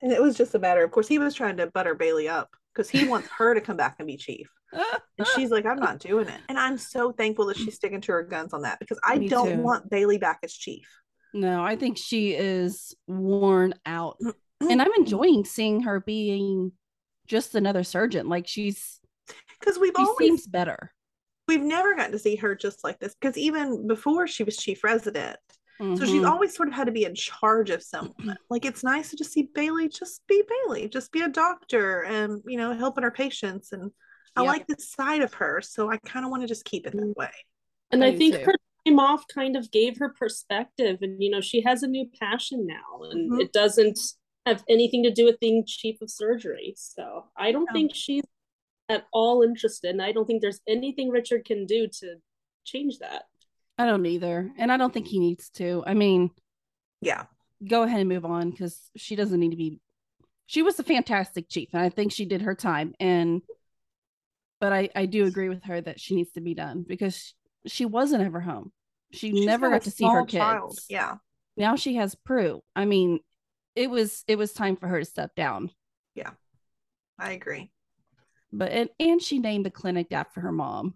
And it was just a matter, of course, he was trying to butter Bailey up because he wants her to come back and be chief. And she's like, I'm not doing it. And I'm so thankful that she's sticking to her guns on that because I Me don't too. want Bailey back as chief. No, I think she is worn out. And I'm enjoying seeing her being just another surgeon. Like she's because we've she always seems better. we've never gotten to see her just like this because even before she was chief resident so she's Mhm. always sort of had to be in charge of someone like it's nice to just see bailey just be bailey just be a doctor and you know helping her patients and i Yep. like this side of her so i kind of want to just keep it that way And I I, think too. her time off kind of gave her perspective, and you know, she has a new passion now, and Mhm. it doesn't have anything to do with being chief of surgery. So I don't Yeah. think she's at all interested, and I don't think there's anything Richard can do to change that. I don't either. And I don't think he needs to. I mean, yeah go ahead and move on because she doesn't need to be she was a fantastic chief and i think she did her time and but i i do agree with her that she needs to be done because she wasn't ever home she She's never got to see her kids child. yeah now she has prue i mean it was it was time for her to step down Yeah, i agree but and, and she named the clinic after her mom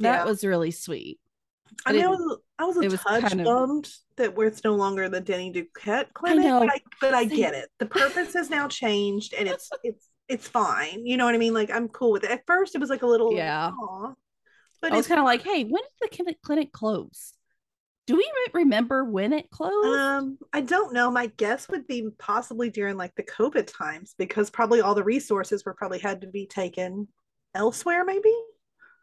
that Yeah. was really sweet i I mean i was i was a it was touch kind of- bummed that where it's no longer the denny duquette clinic know. but i, but I get it the purpose has now changed and it's it's it's fine you know what i mean like i'm cool with it at first it was like a little Yeah. aw, but i was it's kind of like hey when did the clinic, clinic close do we re- remember when it closed Um, I don't know. My guess would be possibly during like the COVID times because probably all the resources were probably had to be taken elsewhere, maybe.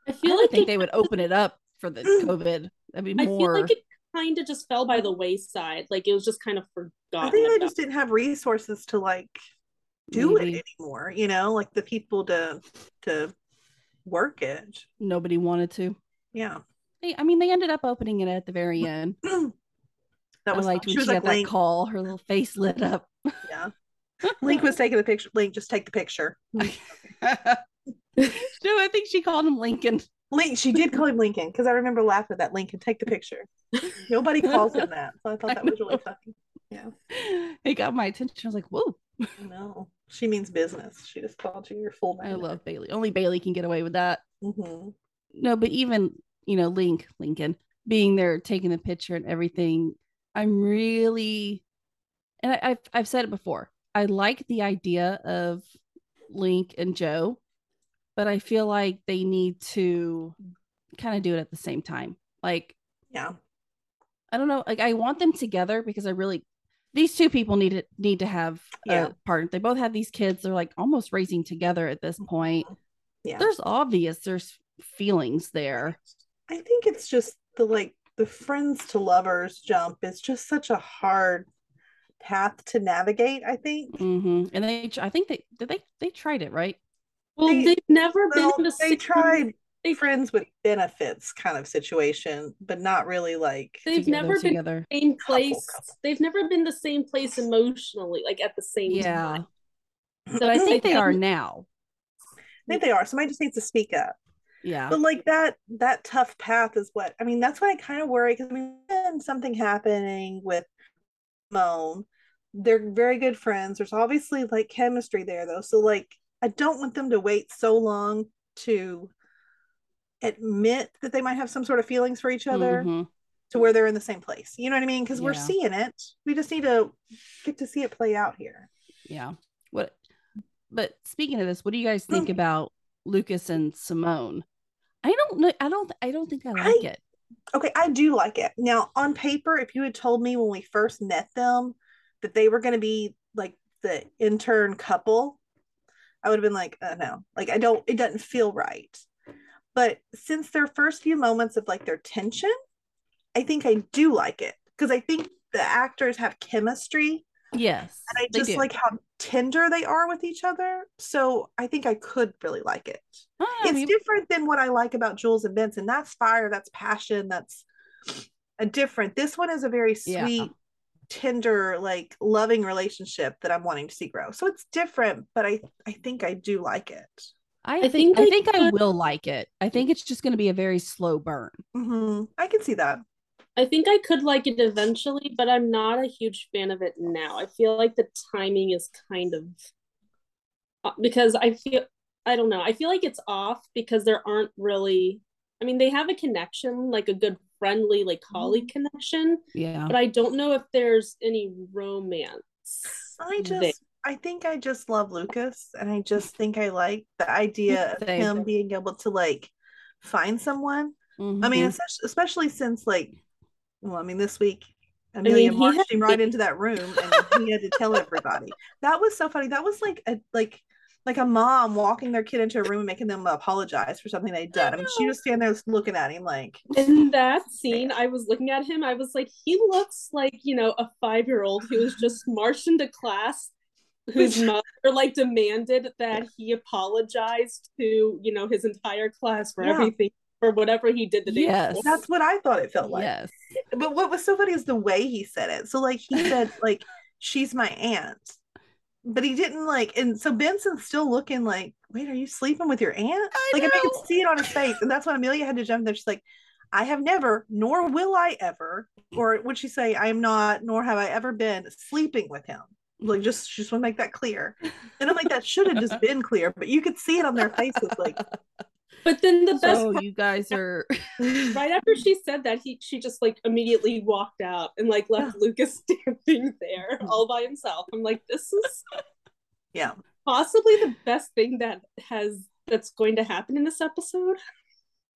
I I feel don't like think they would open it up for the COVID. That'd be I feel like it kind of just fell by the wayside. Like it was just kind of forgotten. I think they about. just didn't have resources to like do Maybe. it anymore, you know, like the people to to work it. Nobody wanted to. Yeah. They, I mean, they ended up opening it at the very end. that I was liked fun. when she she, was like got that Link, call. Her little face lit up. yeah. Link was taking the picture. Link, just take the picture. no, I think she called him Lincoln. Link, she did call him Lincoln because I remember laughing at that Lincoln, take the picture. Nobody calls him that. So I thought that was really funny. Yeah. It got my attention. I was like, whoa, No, she means business. She just called you your full name. I love Bailey. Only Bailey can get away with that. hmm No, but even, you know, Link, Lincoln being there, taking the picture and everything, I'm really, and I, I've, I've said it before, I like the idea of Link and Jo, but I feel like they need to kind of do it at the same time. Like, Yeah. I don't know, like I want them together because I really, these two people need to need to have Yeah. a part. They both have these kids. They're like almost raising together at this point. Yeah. There's obvious there's feelings there. I think it's just the like the friends to lovers jump is just such a hard path to navigate. I think. hmm And they, I think they did they they tried it right. Well, They- they, have never Well, been the they same. tried They- friends with benefits kind of situation, but not really like They've together, never been together. same place. couple. They've never been the same place emotionally, like at the same Yeah. time. But I think they are now. I think they are. Somebody just needs to speak up. Yeah. But like that that tough path is what I mean. That's why I kind of worry because I mean, when something happening with Moan, they're very good friends. There's obviously like chemistry there though. So like I don't want them to wait so long to admit that they might have some sort of feelings for each other Mhm. to where they're in the same place. You know what I mean? Because we're seeing it. We just need to get to see it play out here. Yeah. What but speaking of this, what do you guys think about Lucas and Simone? I don't know. I don't I don't think I like I- it. Okay, I do like it. Now, on paper, if you had told me when we first met them that they were going to be like the intern couple, I would have been like, uh, no, like I don't, it doesn't feel right. But since their first few moments of like their tension, I think I do like it because I think the actors have chemistry Yes. and I just do. like how tender they are with each other. So I think I could really like it Ah, it's we- different than what I like about Jules and Benson. That's fire, that's passion, that's a different. This one is a very Yeah. Sweet, tender, like loving relationship that I'm wanting to see grow. So it's different, but I I think I do like it. I, I think think I I think I will like it. I think it's just going to be a very slow burn. hmm I can see that. I think I could like it eventually, but I'm not a huge fan of it now. I feel like the timing is kind of uh, because I feel I don't know. I feel like it's off because there aren't really I mean, they have a connection, like a good friendly, like colleague connection, Yeah. but I don't know if there's any romance. I there. just I think I just love Lucas and I just think I like the idea of Same. him being able to like find someone I mean, especially, especially since like, well, I mean, this week mean, Amelia he marched had- him right into that room, and he had to tell everybody. That was so funny. That was like a like like a mom walking their kid into a room and making them apologize for something they'd done. I, mean, she was standing there looking at him like, In that scene, I was looking at him. I was like, he looks like you know a five year old who was just marched into class, whose Which- mother like demanded that he apologized to you know his entire class for Yeah. everything for whatever he did the Yes. before. that's what I thought it felt like. yes. But what was so funny is the way he said it. So like he said like, she's my aunt. But he didn't like, and so Benson's still looking like, wait, are you sleeping with your aunt? I like, I know. could see it on his face, and that's when Amelia had to jump there. She's like, I have never, nor will I ever, or would she say, I am not, nor have I ever been sleeping with him. Like, just she just want to make that clear. And I'm like, that should have just been clear, but you could see it on their faces. Like, But then the best So part, you guys are right after she said that, he she just like immediately walked out and like left Lucas standing there all by himself. I'm like, this is yeah, possibly the best thing that has that's going to happen in this episode.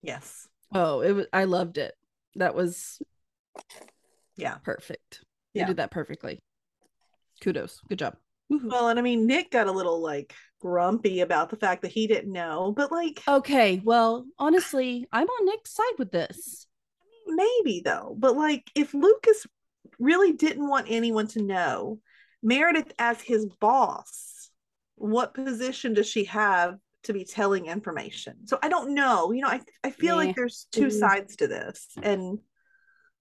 yes, Oh, it was I loved it. That was yeah. perfect. They Yeah. did that perfectly. Kudos. Good job. Woohoo. Well, and I mean, Nick got a little like grumpy about the fact that he didn't know, but like, Okay, well, honestly, I'm on Nick's side with this. maybe though. But like, if Lucas really didn't want anyone to know, Meredith as his boss, what position does she have to be telling information? So I don't know. You know, I I feel Meh. like there's two sides to this, and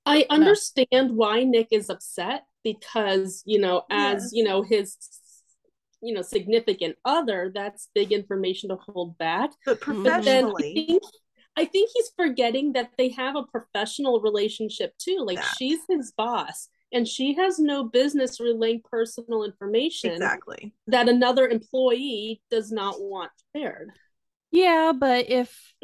I understand why Nick is upset because, you know, as, Yes. you know, his you know, significant other, that's big information to hold back. but But But then I professionally, think I think he's forgetting that they have a professional relationship too. Like That. she's his boss and she has no business relaying personal information exactly. that another employee does not want shared. Yeah, but if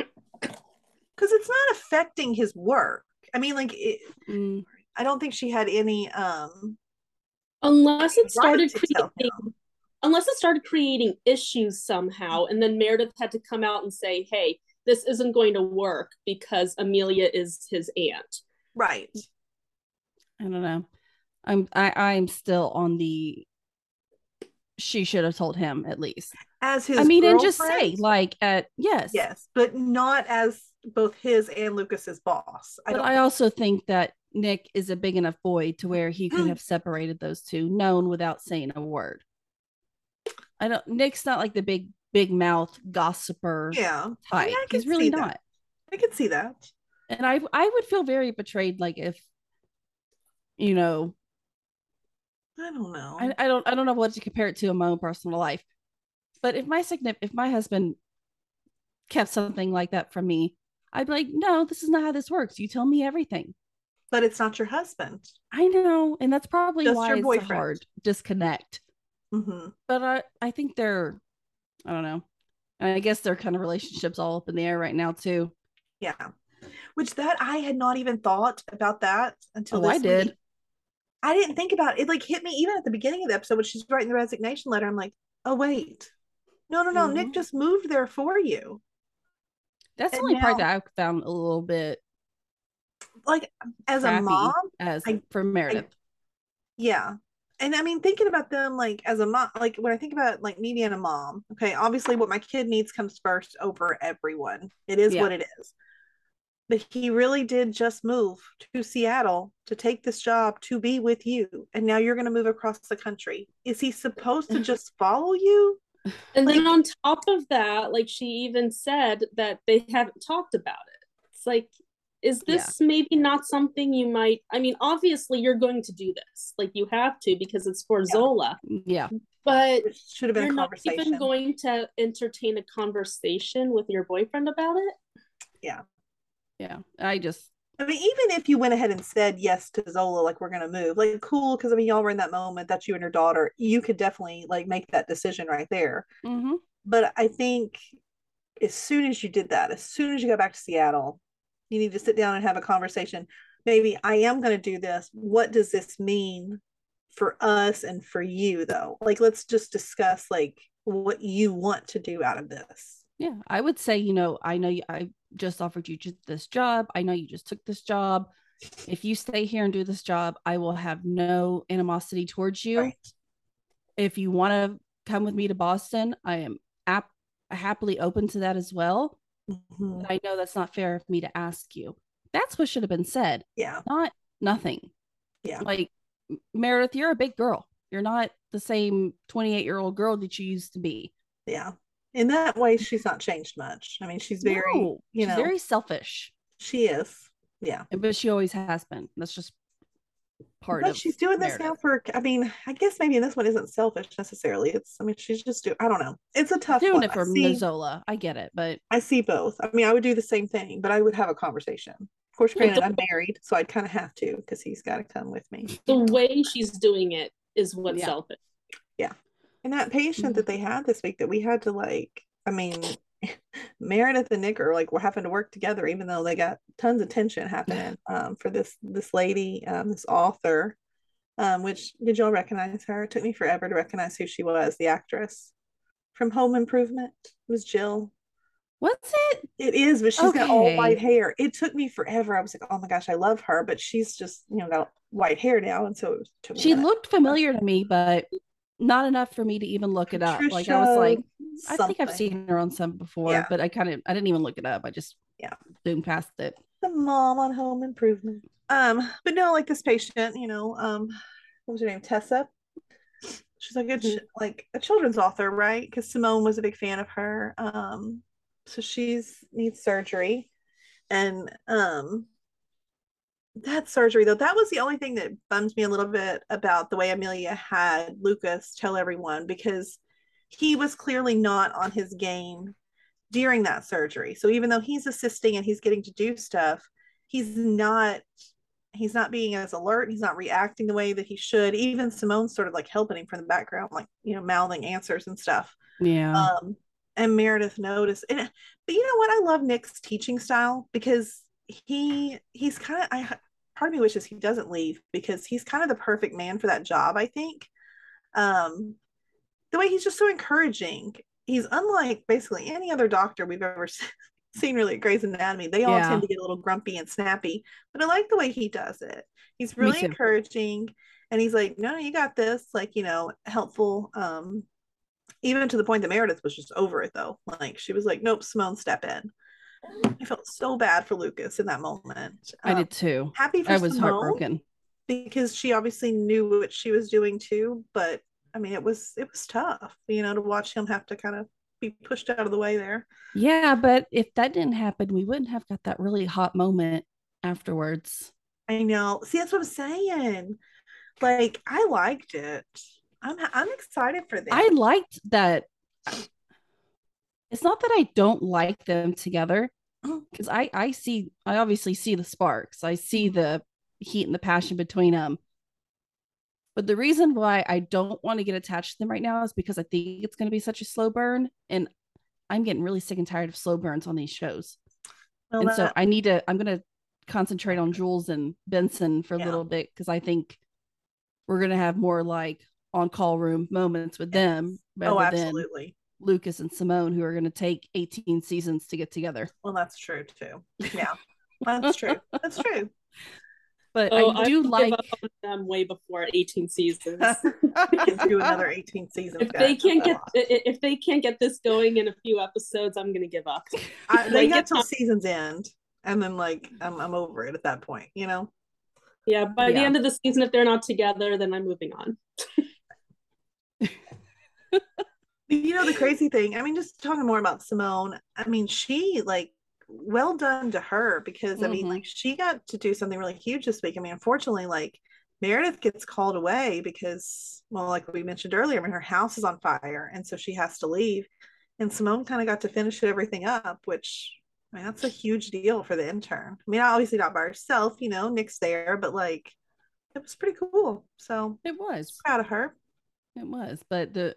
Because it's not affecting his work. I mean, like, it, mm, I don't think she had any um Unless it started creating unless it started creating issues somehow and then meredith had to come out and say hey this isn't going to work because amelia is his aunt Right. I don't know. I'm I I'm still on the she should have told him at least. As his I mean, and just say like at yes. yes, but not as both his and Lucas's boss. I But don't I also think that Nick is a big enough boy to where he could Mm. have separated those two, known without saying a word. I don't. Nick's not like the big, big mouth gossiper yeah. type. I can He's really see that. not. I can see that. And I I would feel very betrayed like if you know, I don't know. I, I don't I don't know what to compare it to in my own personal life. But if my significant if my husband kept something like that from me, I'd be like, no, this is not how this works. You tell me everything. But it's not your husband. I know, and that's probably Just why your it's hard disconnect. hmm But I I think they're I don't know. And I guess their kind of relationships all up in the air right now too. Yeah. Which that I had not even thought about that until Oh, I did. week. I didn't think about it. It like hit me even at the beginning of the episode when she's writing the resignation letter. I'm like, oh wait. No, no, no. Nick Mhm. just moved there for you. That's the And only part that I found a little bit Like as a mom, as I- for Meredith. yeah. And I mean, thinking about them like as a mom, like when I think about like me being a mom, okay, obviously what my kid needs comes first over everyone. It is Yeah. what it is. But he really did just move to Seattle to take this job to be with you. And now you're going to move across the country. Is he supposed to just follow you? And then on top of that, like she even said that they haven't talked about it. It's like, is Yeah. this maybe not something you might? I mean, obviously you're going to do this, like you have to because it's for Zola. Yeah. But It should have been you're not even going to entertain a conversation with your boyfriend about it. Yeah. Yeah i just I mean, even if you went ahead and said yes to Zola, like we're gonna move, like cool, because I mean, y'all were in that moment. that you and your daughter. You could definitely like make that decision right there. mhm. But I think as soon as you did that, as soon as you got back to Seattle, you need to sit down and have a conversation. Maybe I am going to do this. What does this mean for us and for you, though? Like, let's just discuss like what you want to do out of this. Yeah, I would say, you know, I know you, I just offered you ju- this job. I know you just took this job. If you stay here and do this job, I will have no animosity towards you. Right. If you want to come with me to Boston, I am ap- happily open to that as well. Mhm. I know that's not fair of me to ask you. That's what should have been said, Yeah. not nothing. Yeah. Like Meredith, you're a big girl. You're not the same 28 year old girl that you used to be. Yeah. In that way, she's not changed much. I mean, she's very, No, you she's know, very selfish, she is. Yeah. but she always has been. That's just part but of she's doing this now for i mean i guess maybe this one isn't selfish necessarily. It's i mean she's just do i don't know. It's a tough doing one. it for I, see, Zola. I get it, but I see both. I mean i would do the same thing but i would have a conversation. Of course Yeah, granted the- i'm married so i'd kind of have to because he's got to come with me. The way she's doing it is what's Yeah. selfish. Yeah. And that patient Mhm. that they had this week that we had to like i mean meredith and nick are like we're having to work together even though they got tons of tension happening um, for this this lady um, this author um, which did y'all recognize her? It took me forever to recognize who she was the actress from home improvement. It was jill. What's it? it is but she's got all white hair. It took me forever. I was like oh my gosh i love her but she's just you know got white hair now and so it took She looked familiar to me, but not enough for me to even look it up. Like I was like, I think I've seen her on some before, Yeah. but I kind of I didn't even look it up. I just Yeah. zoomed past it. the mom on home improvement um but no like this patient you know um what was her name tessa she's like a ch- like a children's author right because simone was a big fan of her um so she's needs surgery and um that surgery though that was the only thing that bums me a little bit about the way amelia had lucas tell everyone because he was clearly not on his game during that surgery. So even though he's assisting and he's getting to do stuff, he's not he's not being as alert. He's not reacting the way that he should. Even Simone's sort of like helping him from the background, like you know, mouthing answers and stuff. Yeah. Um, and Meredith noticed. And, but you know what? I love Nick's teaching style because he he's kind of I part of me wishes he doesn't leave because he's kind of the perfect man for that job. I think. Um, the way he's just so encouraging. He's unlike basically any other doctor we've ever seen really at Grey's Anatomy. They all Yeah. tend to get a little grumpy and snappy, but I like the way he does it. He's really encouraging and he's like, no, you got this, like, you know, helpful. Um, even to the point that Meredith was just over it though. Like she was like, nope, Simone, step in. I felt so bad for Lucas in that moment. I Um, did too. Happy for I was Simone heartbroken. because she obviously knew what she was doing too but i mean it was it was tough you know to watch him have to kind of be pushed out of the way there. Yeah, but if that didn't happen, we wouldn't have got that really hot moment afterwards. I know. See, that's what I'm saying. Like, I liked it. I'm I'm excited for this. I liked that. It's not that I don't like them together because I I see I obviously see the sparks. I see mm-hmm. the heat and the passion between them. But the reason why I don't want to get attached to them right now is because I think it's going to be such a slow burn, and I'm getting really sick and tired of slow burns on these shows. Well, and uh so I need to. I'm going to concentrate on Jules and Benson for a little bit because I think we're going to have more like on call room moments with them oh, rather oh, absolutely. Lucas and Simone, who are going to take 18 seasons to get together. Well, that's true too. Yeah, that's true. That's true. But Oh, I do would like. give up on them way before 18 seasons. can do another 18 seasons. if they can't get a if they can't get this going in a few episodes, I'm gonna give up. I, they like, got till season's end, and then like I'm I'm over it at that point. You know. Yeah, by the end of the season, if they're not together, then I'm moving on. You know the crazy thing. I mean, just talking more about Simone. I mean, she like well done to her because I mean, like mm-hmm. she got to do something really huge this week. I mean, unfortunately, like Meredith gets called away because, well, like we mentioned earlier, I mean, her house is on fire, and so she has to leave. And Simone kind of got to finish everything up, which I mean, that's a huge deal for the intern. I mean, obviously not by herself, you know, Nick's there, but like it was pretty cool. So It was. proud of her. It was. But the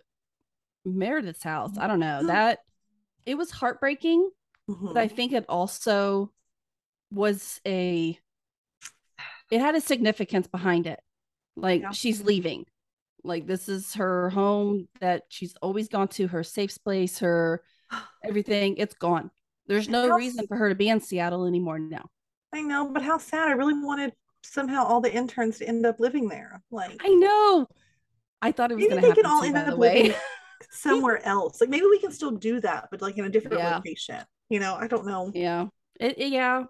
Meredith's house, I don't know. Mhm. That it was heartbreaking, Mhm. but I think it also was a it had a significance behind it. Like Yeah. she's leaving. Like this is her home that she's always gone to, her safe place, her everything. It's gone. There's no How reason for her to be in Seattle anymore now. I know, but how sad. I really wanted somehow all the interns to end up living there. Like I know. I thought it was going they to can happen all too, end up way. living somewhere else. Like maybe we can still do that, but like in a different Yeah. location. You know, I don't know. yeah. It, it- yeah.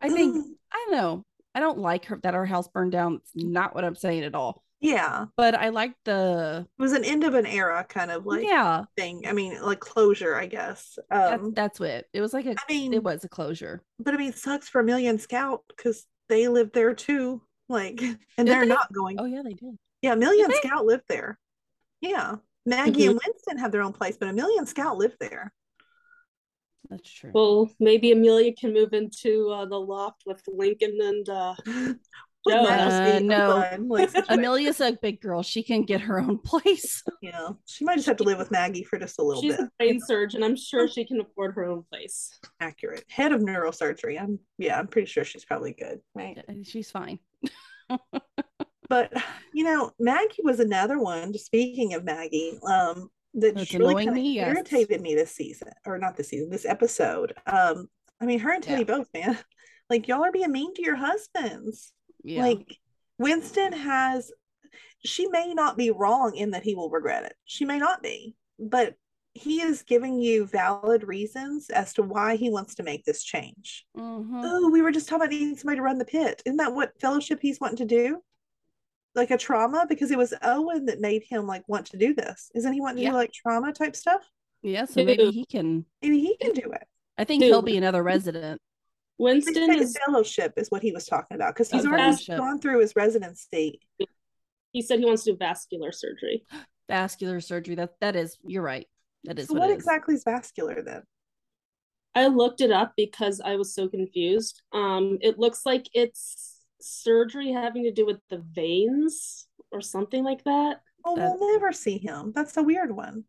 I think I don't know. I don't like her that our house burned down. It's not what I'm saying at all. yeah, But I like the it was an end of an era kind of like yeah. thing. I mean, like closure, I guess. Um, that's what it was like. A I mean, it was a closure. but I mean, sucks for Amelia and Scout because they lived there too. Like, and Did they're they? not going. Oh yeah, they did. Yeah, Million they? Scout lived there. Yeah, Maggie and Winston have their own place, but Amelia and Scout live there. That's true. Well, maybe Amelia can move into uh, the loft with Lincoln and uh, Wouldn't Jo. Uh, no. like. Amelia's a big girl. She can get her own place. Yeah, she might just have to live with Maggie for just a little she's bit. She's a brain surgeon. I'm sure she can afford her own place. Accurate. Head of neurosurgery. I'm yeah, I'm pretty sure she's probably good. Right. She's fine. But you know, Maggie was another one. Speaking of Maggie, um, that That's really kind of me, yes. irritated me this season, or not this season, this episode. Um, I mean, her and Teddy Yeah. both, man. Like y'all are being mean to your husbands. Yeah. Like Winston has, she may not be wrong in that he will regret it. She may not be, but he is giving you valid reasons as to why he wants to make this change. Mhm. Oh, we were just talking about needing somebody to run the pit. Isn't that what fellowship he's wanting to do? Like a trauma? Because it was Owen that made him like want to do this. Isn't he wanting to do like trauma type stuff? Yeah. So maybe he can. Maybe he can do it. I think he'll be another resident. They Winston is. fellowship is what he was talking about because he's already fellowship. gone through his residency. He said he wants to do vascular surgery. Vascular surgery. That that is. You're right. That is So what, what it is. exactly is vascular then? I looked it up because I was so confused. Um, it looks like it's surgery having to do with the veins or something like that. Oh, That- we'll never see him. That's a weird one.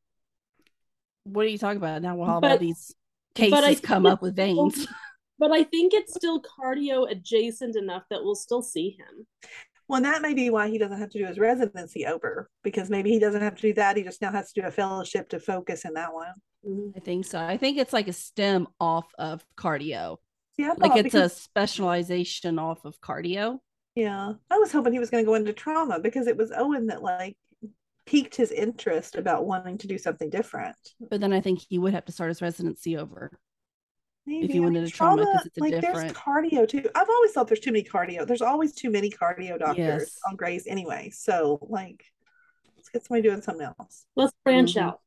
What are you talking about now? While all But- these but I cases come up it's with still- veins. But I think it's still cardio adjacent enough that we'll still see him. Well, that may be why he doesn't have to do his residency over because maybe he doesn't have to do that. He just now has to do a fellowship to focus in that one. Mm-hmm. I think so. I think it's like a stem off of cardio. See, I Like thought it's a specialization off of cardio. yeah. I was hoping he was going to go into trauma because it was Owen that like piqued his interest about wanting to do something different. But then I think he would have to start his residency over. Maybe. you I went mean, into trauma 'cause it's a like different- there's cardio too. I've always thought there's too many cardio. There's always too many cardio doctors Yes. on Grey's anyway. So like, let's get somebody doing something else. Let's branch Mhm. out.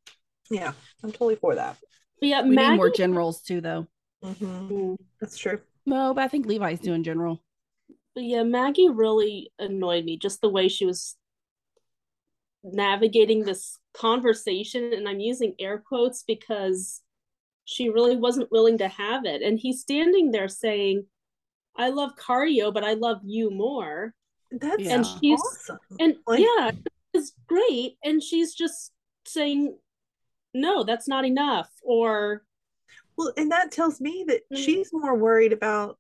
Yeah, I'm totally for that. But yeah, We Maggie. need more generals too, though. Hmm Mm. That's true. No, but I think Levi's doing general. But yeah, Maggie really annoyed me. Just the way she was navigating this conversation, and I'm using air quotes because she really wasn't willing to have it. And he's standing there saying, I love cardio, but I love you more. That's And she's- awesome. And Like- yeah, it's great. And she's just saying, No, that's not enough. Or Well, and that tells me that Mm. she's more worried about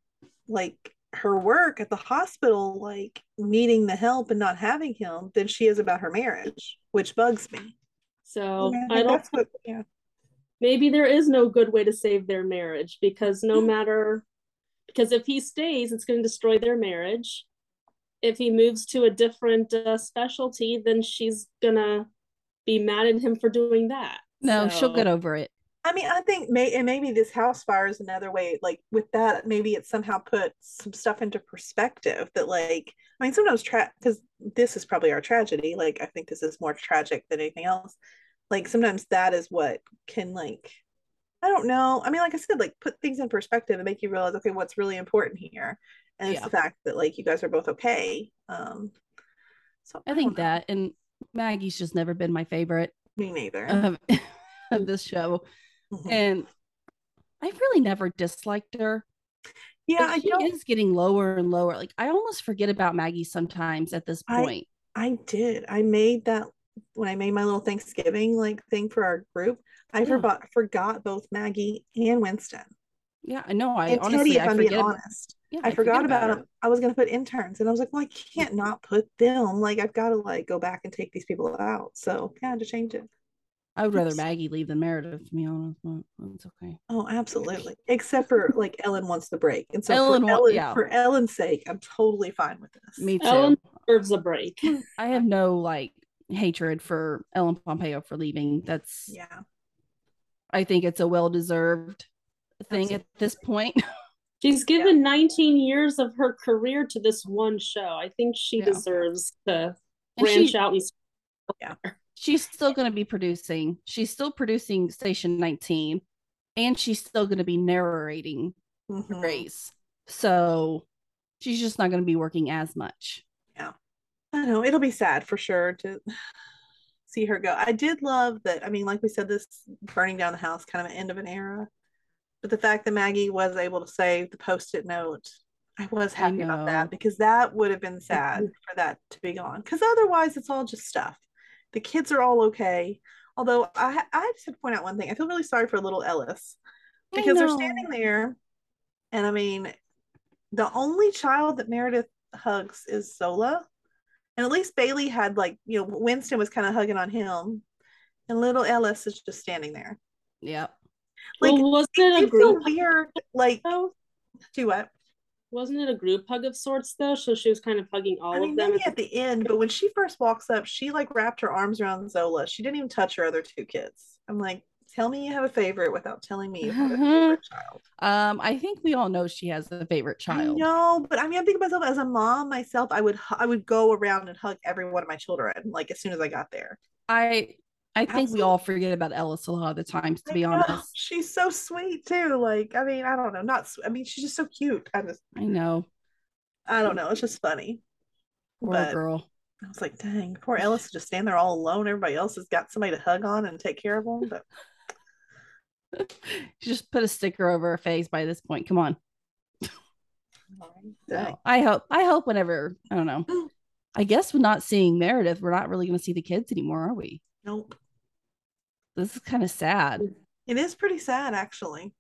like her work at the hospital, like needing the help and not having him, than she is about her marriage, which bugs me. so Yeah, I don't what. Yeah, maybe there is no good way to save their marriage because no matter because if he stays it's going to destroy their marriage if he moves to a different uh, specialty then she's going to be mad at him for doing that No, she'll get over it. I mean, I think may and maybe this house fire is another way. Like with that, maybe it somehow put some stuff into perspective. That like, I mean, sometimes tra because this is probably our tragedy. Like, I think this is more tragic than anything else. Like sometimes that is what can like I don't know. I mean, like I said, like put things in perspective and make you realize, okay, what's really important here. And it's Yeah. the fact that like you guys are both okay. Um so I don't think know. that. And Maggie's just never been my favorite me neither. of, of this show. Mhm. And I've really never disliked her. yeah, I she is getting lower and lower. Like I almost forget about Maggie sometimes at this point. I did. I made that when I made my little Thanksgiving like thing for our group. I Yeah. forgot forgot both Maggie and Winston yeah, I know. I and honestly Teddy. If I I'm being honest, yeah, I, forgot about them. I was gonna put interns, and I was like, well, I can't not put them. Like I've got to like go back and take these people out. So yeah, I had to change it. I would rather Maggie leave than Meredith, to be honest. But it's okay. Oh, absolutely. Except for like Ellen wants the break, and so Ellen for wa- Ellen, yeah. for Ellen's sake, I'm totally fine with this. Me too. Ellen- deserves a break I have no like hatred for Ellen Pompeo for leaving. That's Yeah. I think it's a well deserved thing at this point. she's given 19 years of her career to this one show i think she Yeah. deserves to And branch she- out and she's still going to be producing. She's still producing Station 19, and she's still going to be narrating Mhm. Grey's. So she's just not going to be working as much. Yeah. I know it'll be sad for sure to see her go. I did love that. I mean, like we said, this burning down the house kind of an end of an era. But the fact that Maggie was able to save the post-it note, I was I happy about that because that would have been sad for that to be gone. Because otherwise, it's all just stuff. The kids are all okay. Although I, I just have to point out one thing. I feel really sorry for little Ellis because they're standing there, and I mean, the only child that Meredith hugs is Zola, and at least Bailey had like you know Winston was kind of hugging on him, and little Ellis is just standing there. Yep. Like well, wasn't it a it's so group weird. Like though? do what? Wasn't it a group hug of sorts though? So she was kind of hugging all I mean, of them. maybe at the end, but when she first walks up, she like wrapped her arms around Zola. She didn't even touch her other two kids. I'm like, tell me you have a favorite without telling me you have a favorite child. Um, I think we all know she has a favorite child. No, but I mean, I'm thinking to myself as a mom myself, I would I would go around and hug every one of my children like as soon as I got there. I I think we all forget about Ellis a lot of the times, to be honest. she's so sweet too. Like, I mean, I don't know, not. I mean, she's just so cute. I just, I know. I don't know. It's just funny. Poor But- girl. I was like, dang, poor Ellis just stand there all alone. Everybody else has got somebody to hug on and take care of them. But She just put a sticker over her face by this point. Come on. So I hope I hope whenever I don't know. I guess we're not seeing Meredith, we're not really gonna see the kids anymore, are we? nope. This is kind of sad. It is pretty sad, actually.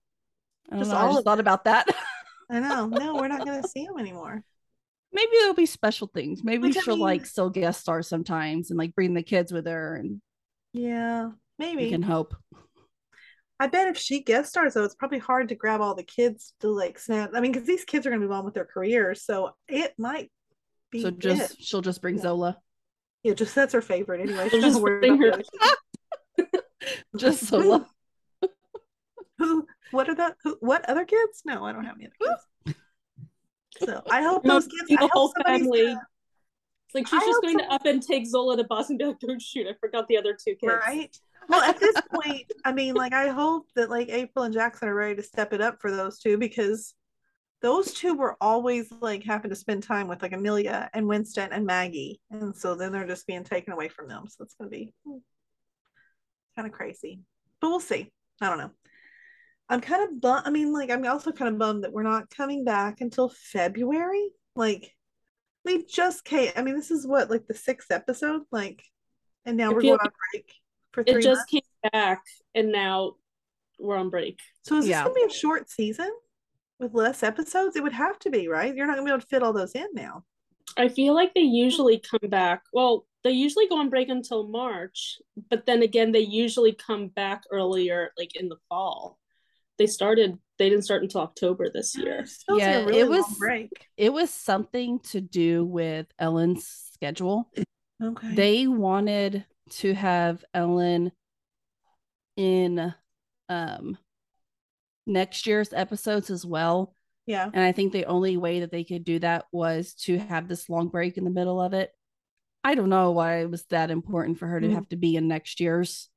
I Just know. I all just of thought about that. I know. No, we're not going to see him anymore. Maybe there'll be special things. Maybe Which, she'll mean- like still guest star sometimes and like bring the kids with her and Yeah, maybe we can hope. I bet if she guest stars, though, it's probably hard to grab all the kids to like snap. I mean, because these kids are going to move on with their careers, so it might be So just she'll just bring Yeah. Zola. yeah, just that's her favorite anyway. She We'll just bring her- Just Zola. Who? What are the? Who, what other kids? No, I don't have any other kids. So I hope No, those kids. the whole family. gonna- like she's I just going to up and take Zola to Boston and be like, "Oh shoot, I forgot the other two kids." right? well, at this point, I mean, like, I hope that like April and Jackson are ready to step it up for those two because those two were always like having to spend time with like Amelia and Winston and Maggie, and so then they're just being taken away from them. So it's gonna be hmm. Kind of crazy, but we'll see. I don't know. I'm kind of bummed. I mean, like, I'm also kind of bummed that we're not coming back until February. Like, we just came. I mean, this is what like the sixth episode, like, and now I we're feel going on break for three It just months. came back, and now we're on break. So is this gonna be a short season with less episodes? It would have to be, right? You're not gonna be able to fit all those in now. I feel like they usually come back. Well, they usually go on break until March, but then again, they usually come back earlier, like in the fall. They started. They didn't start until October this year. It's supposed to Yeah, really it was- break. It was something to do with Ellen's schedule. Okay. They wanted to have Ellen in um next year's episodes as well. yeah. And I think the only way that they could do that was to have this long break in the middle of it. I don't know why it was that important for her to Mhm. have to be in next year's.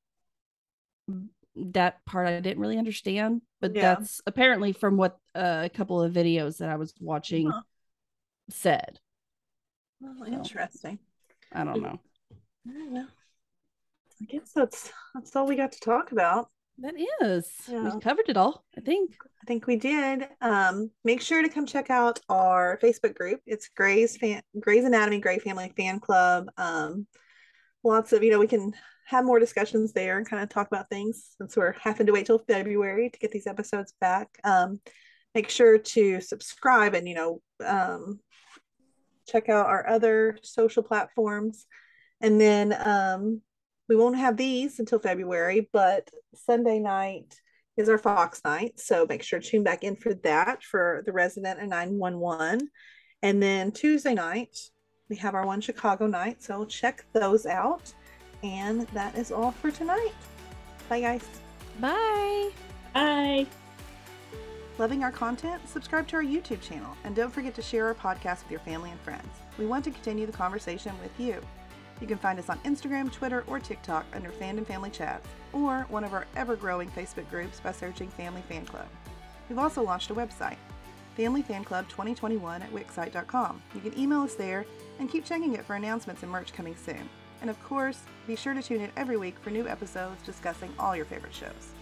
That part I didn't really understand, but Yeah. that's apparently from what uh, a couple of videos that I was watching Huh. said. So. interesting. I don't know. I don't know. I guess that's that's all we got to talk about. That is, Yeah. we covered it all. I think. I think we did. Um, make sure to come check out our Facebook group. It's Grey's fan Grey's Anatomy Gray Family Fan Club. Um, lots of you know we can have more discussions there and kind of talk about things since we're having to wait till February to get these episodes back. Um, make sure to subscribe and you know um, check out our other social platforms, and then um, we won't have these until February, but Sunday night is our Fox night. So make sure to tune back in for that for the resident and 911. And then Tuesday night, we have our one Chicago night. So check those out. And that is all for tonight. Bye, guys. Bye. Bye. Loving our content? Subscribe to our YouTube channel. And don't forget to share our podcast with your family and friends. We want to continue the conversation with you. You can find us on Instagram, Twitter, or TikTok under Fandom Family Chats, or one of our ever growing Facebook groups by searching Family Fan Club. We've also launched a website, Family Fan Club 2021 at Wixsite.com. You can email us there and keep checking it for announcements and merch coming soon. And of course, be sure to tune in every week for new episodes discussing all your favorite shows.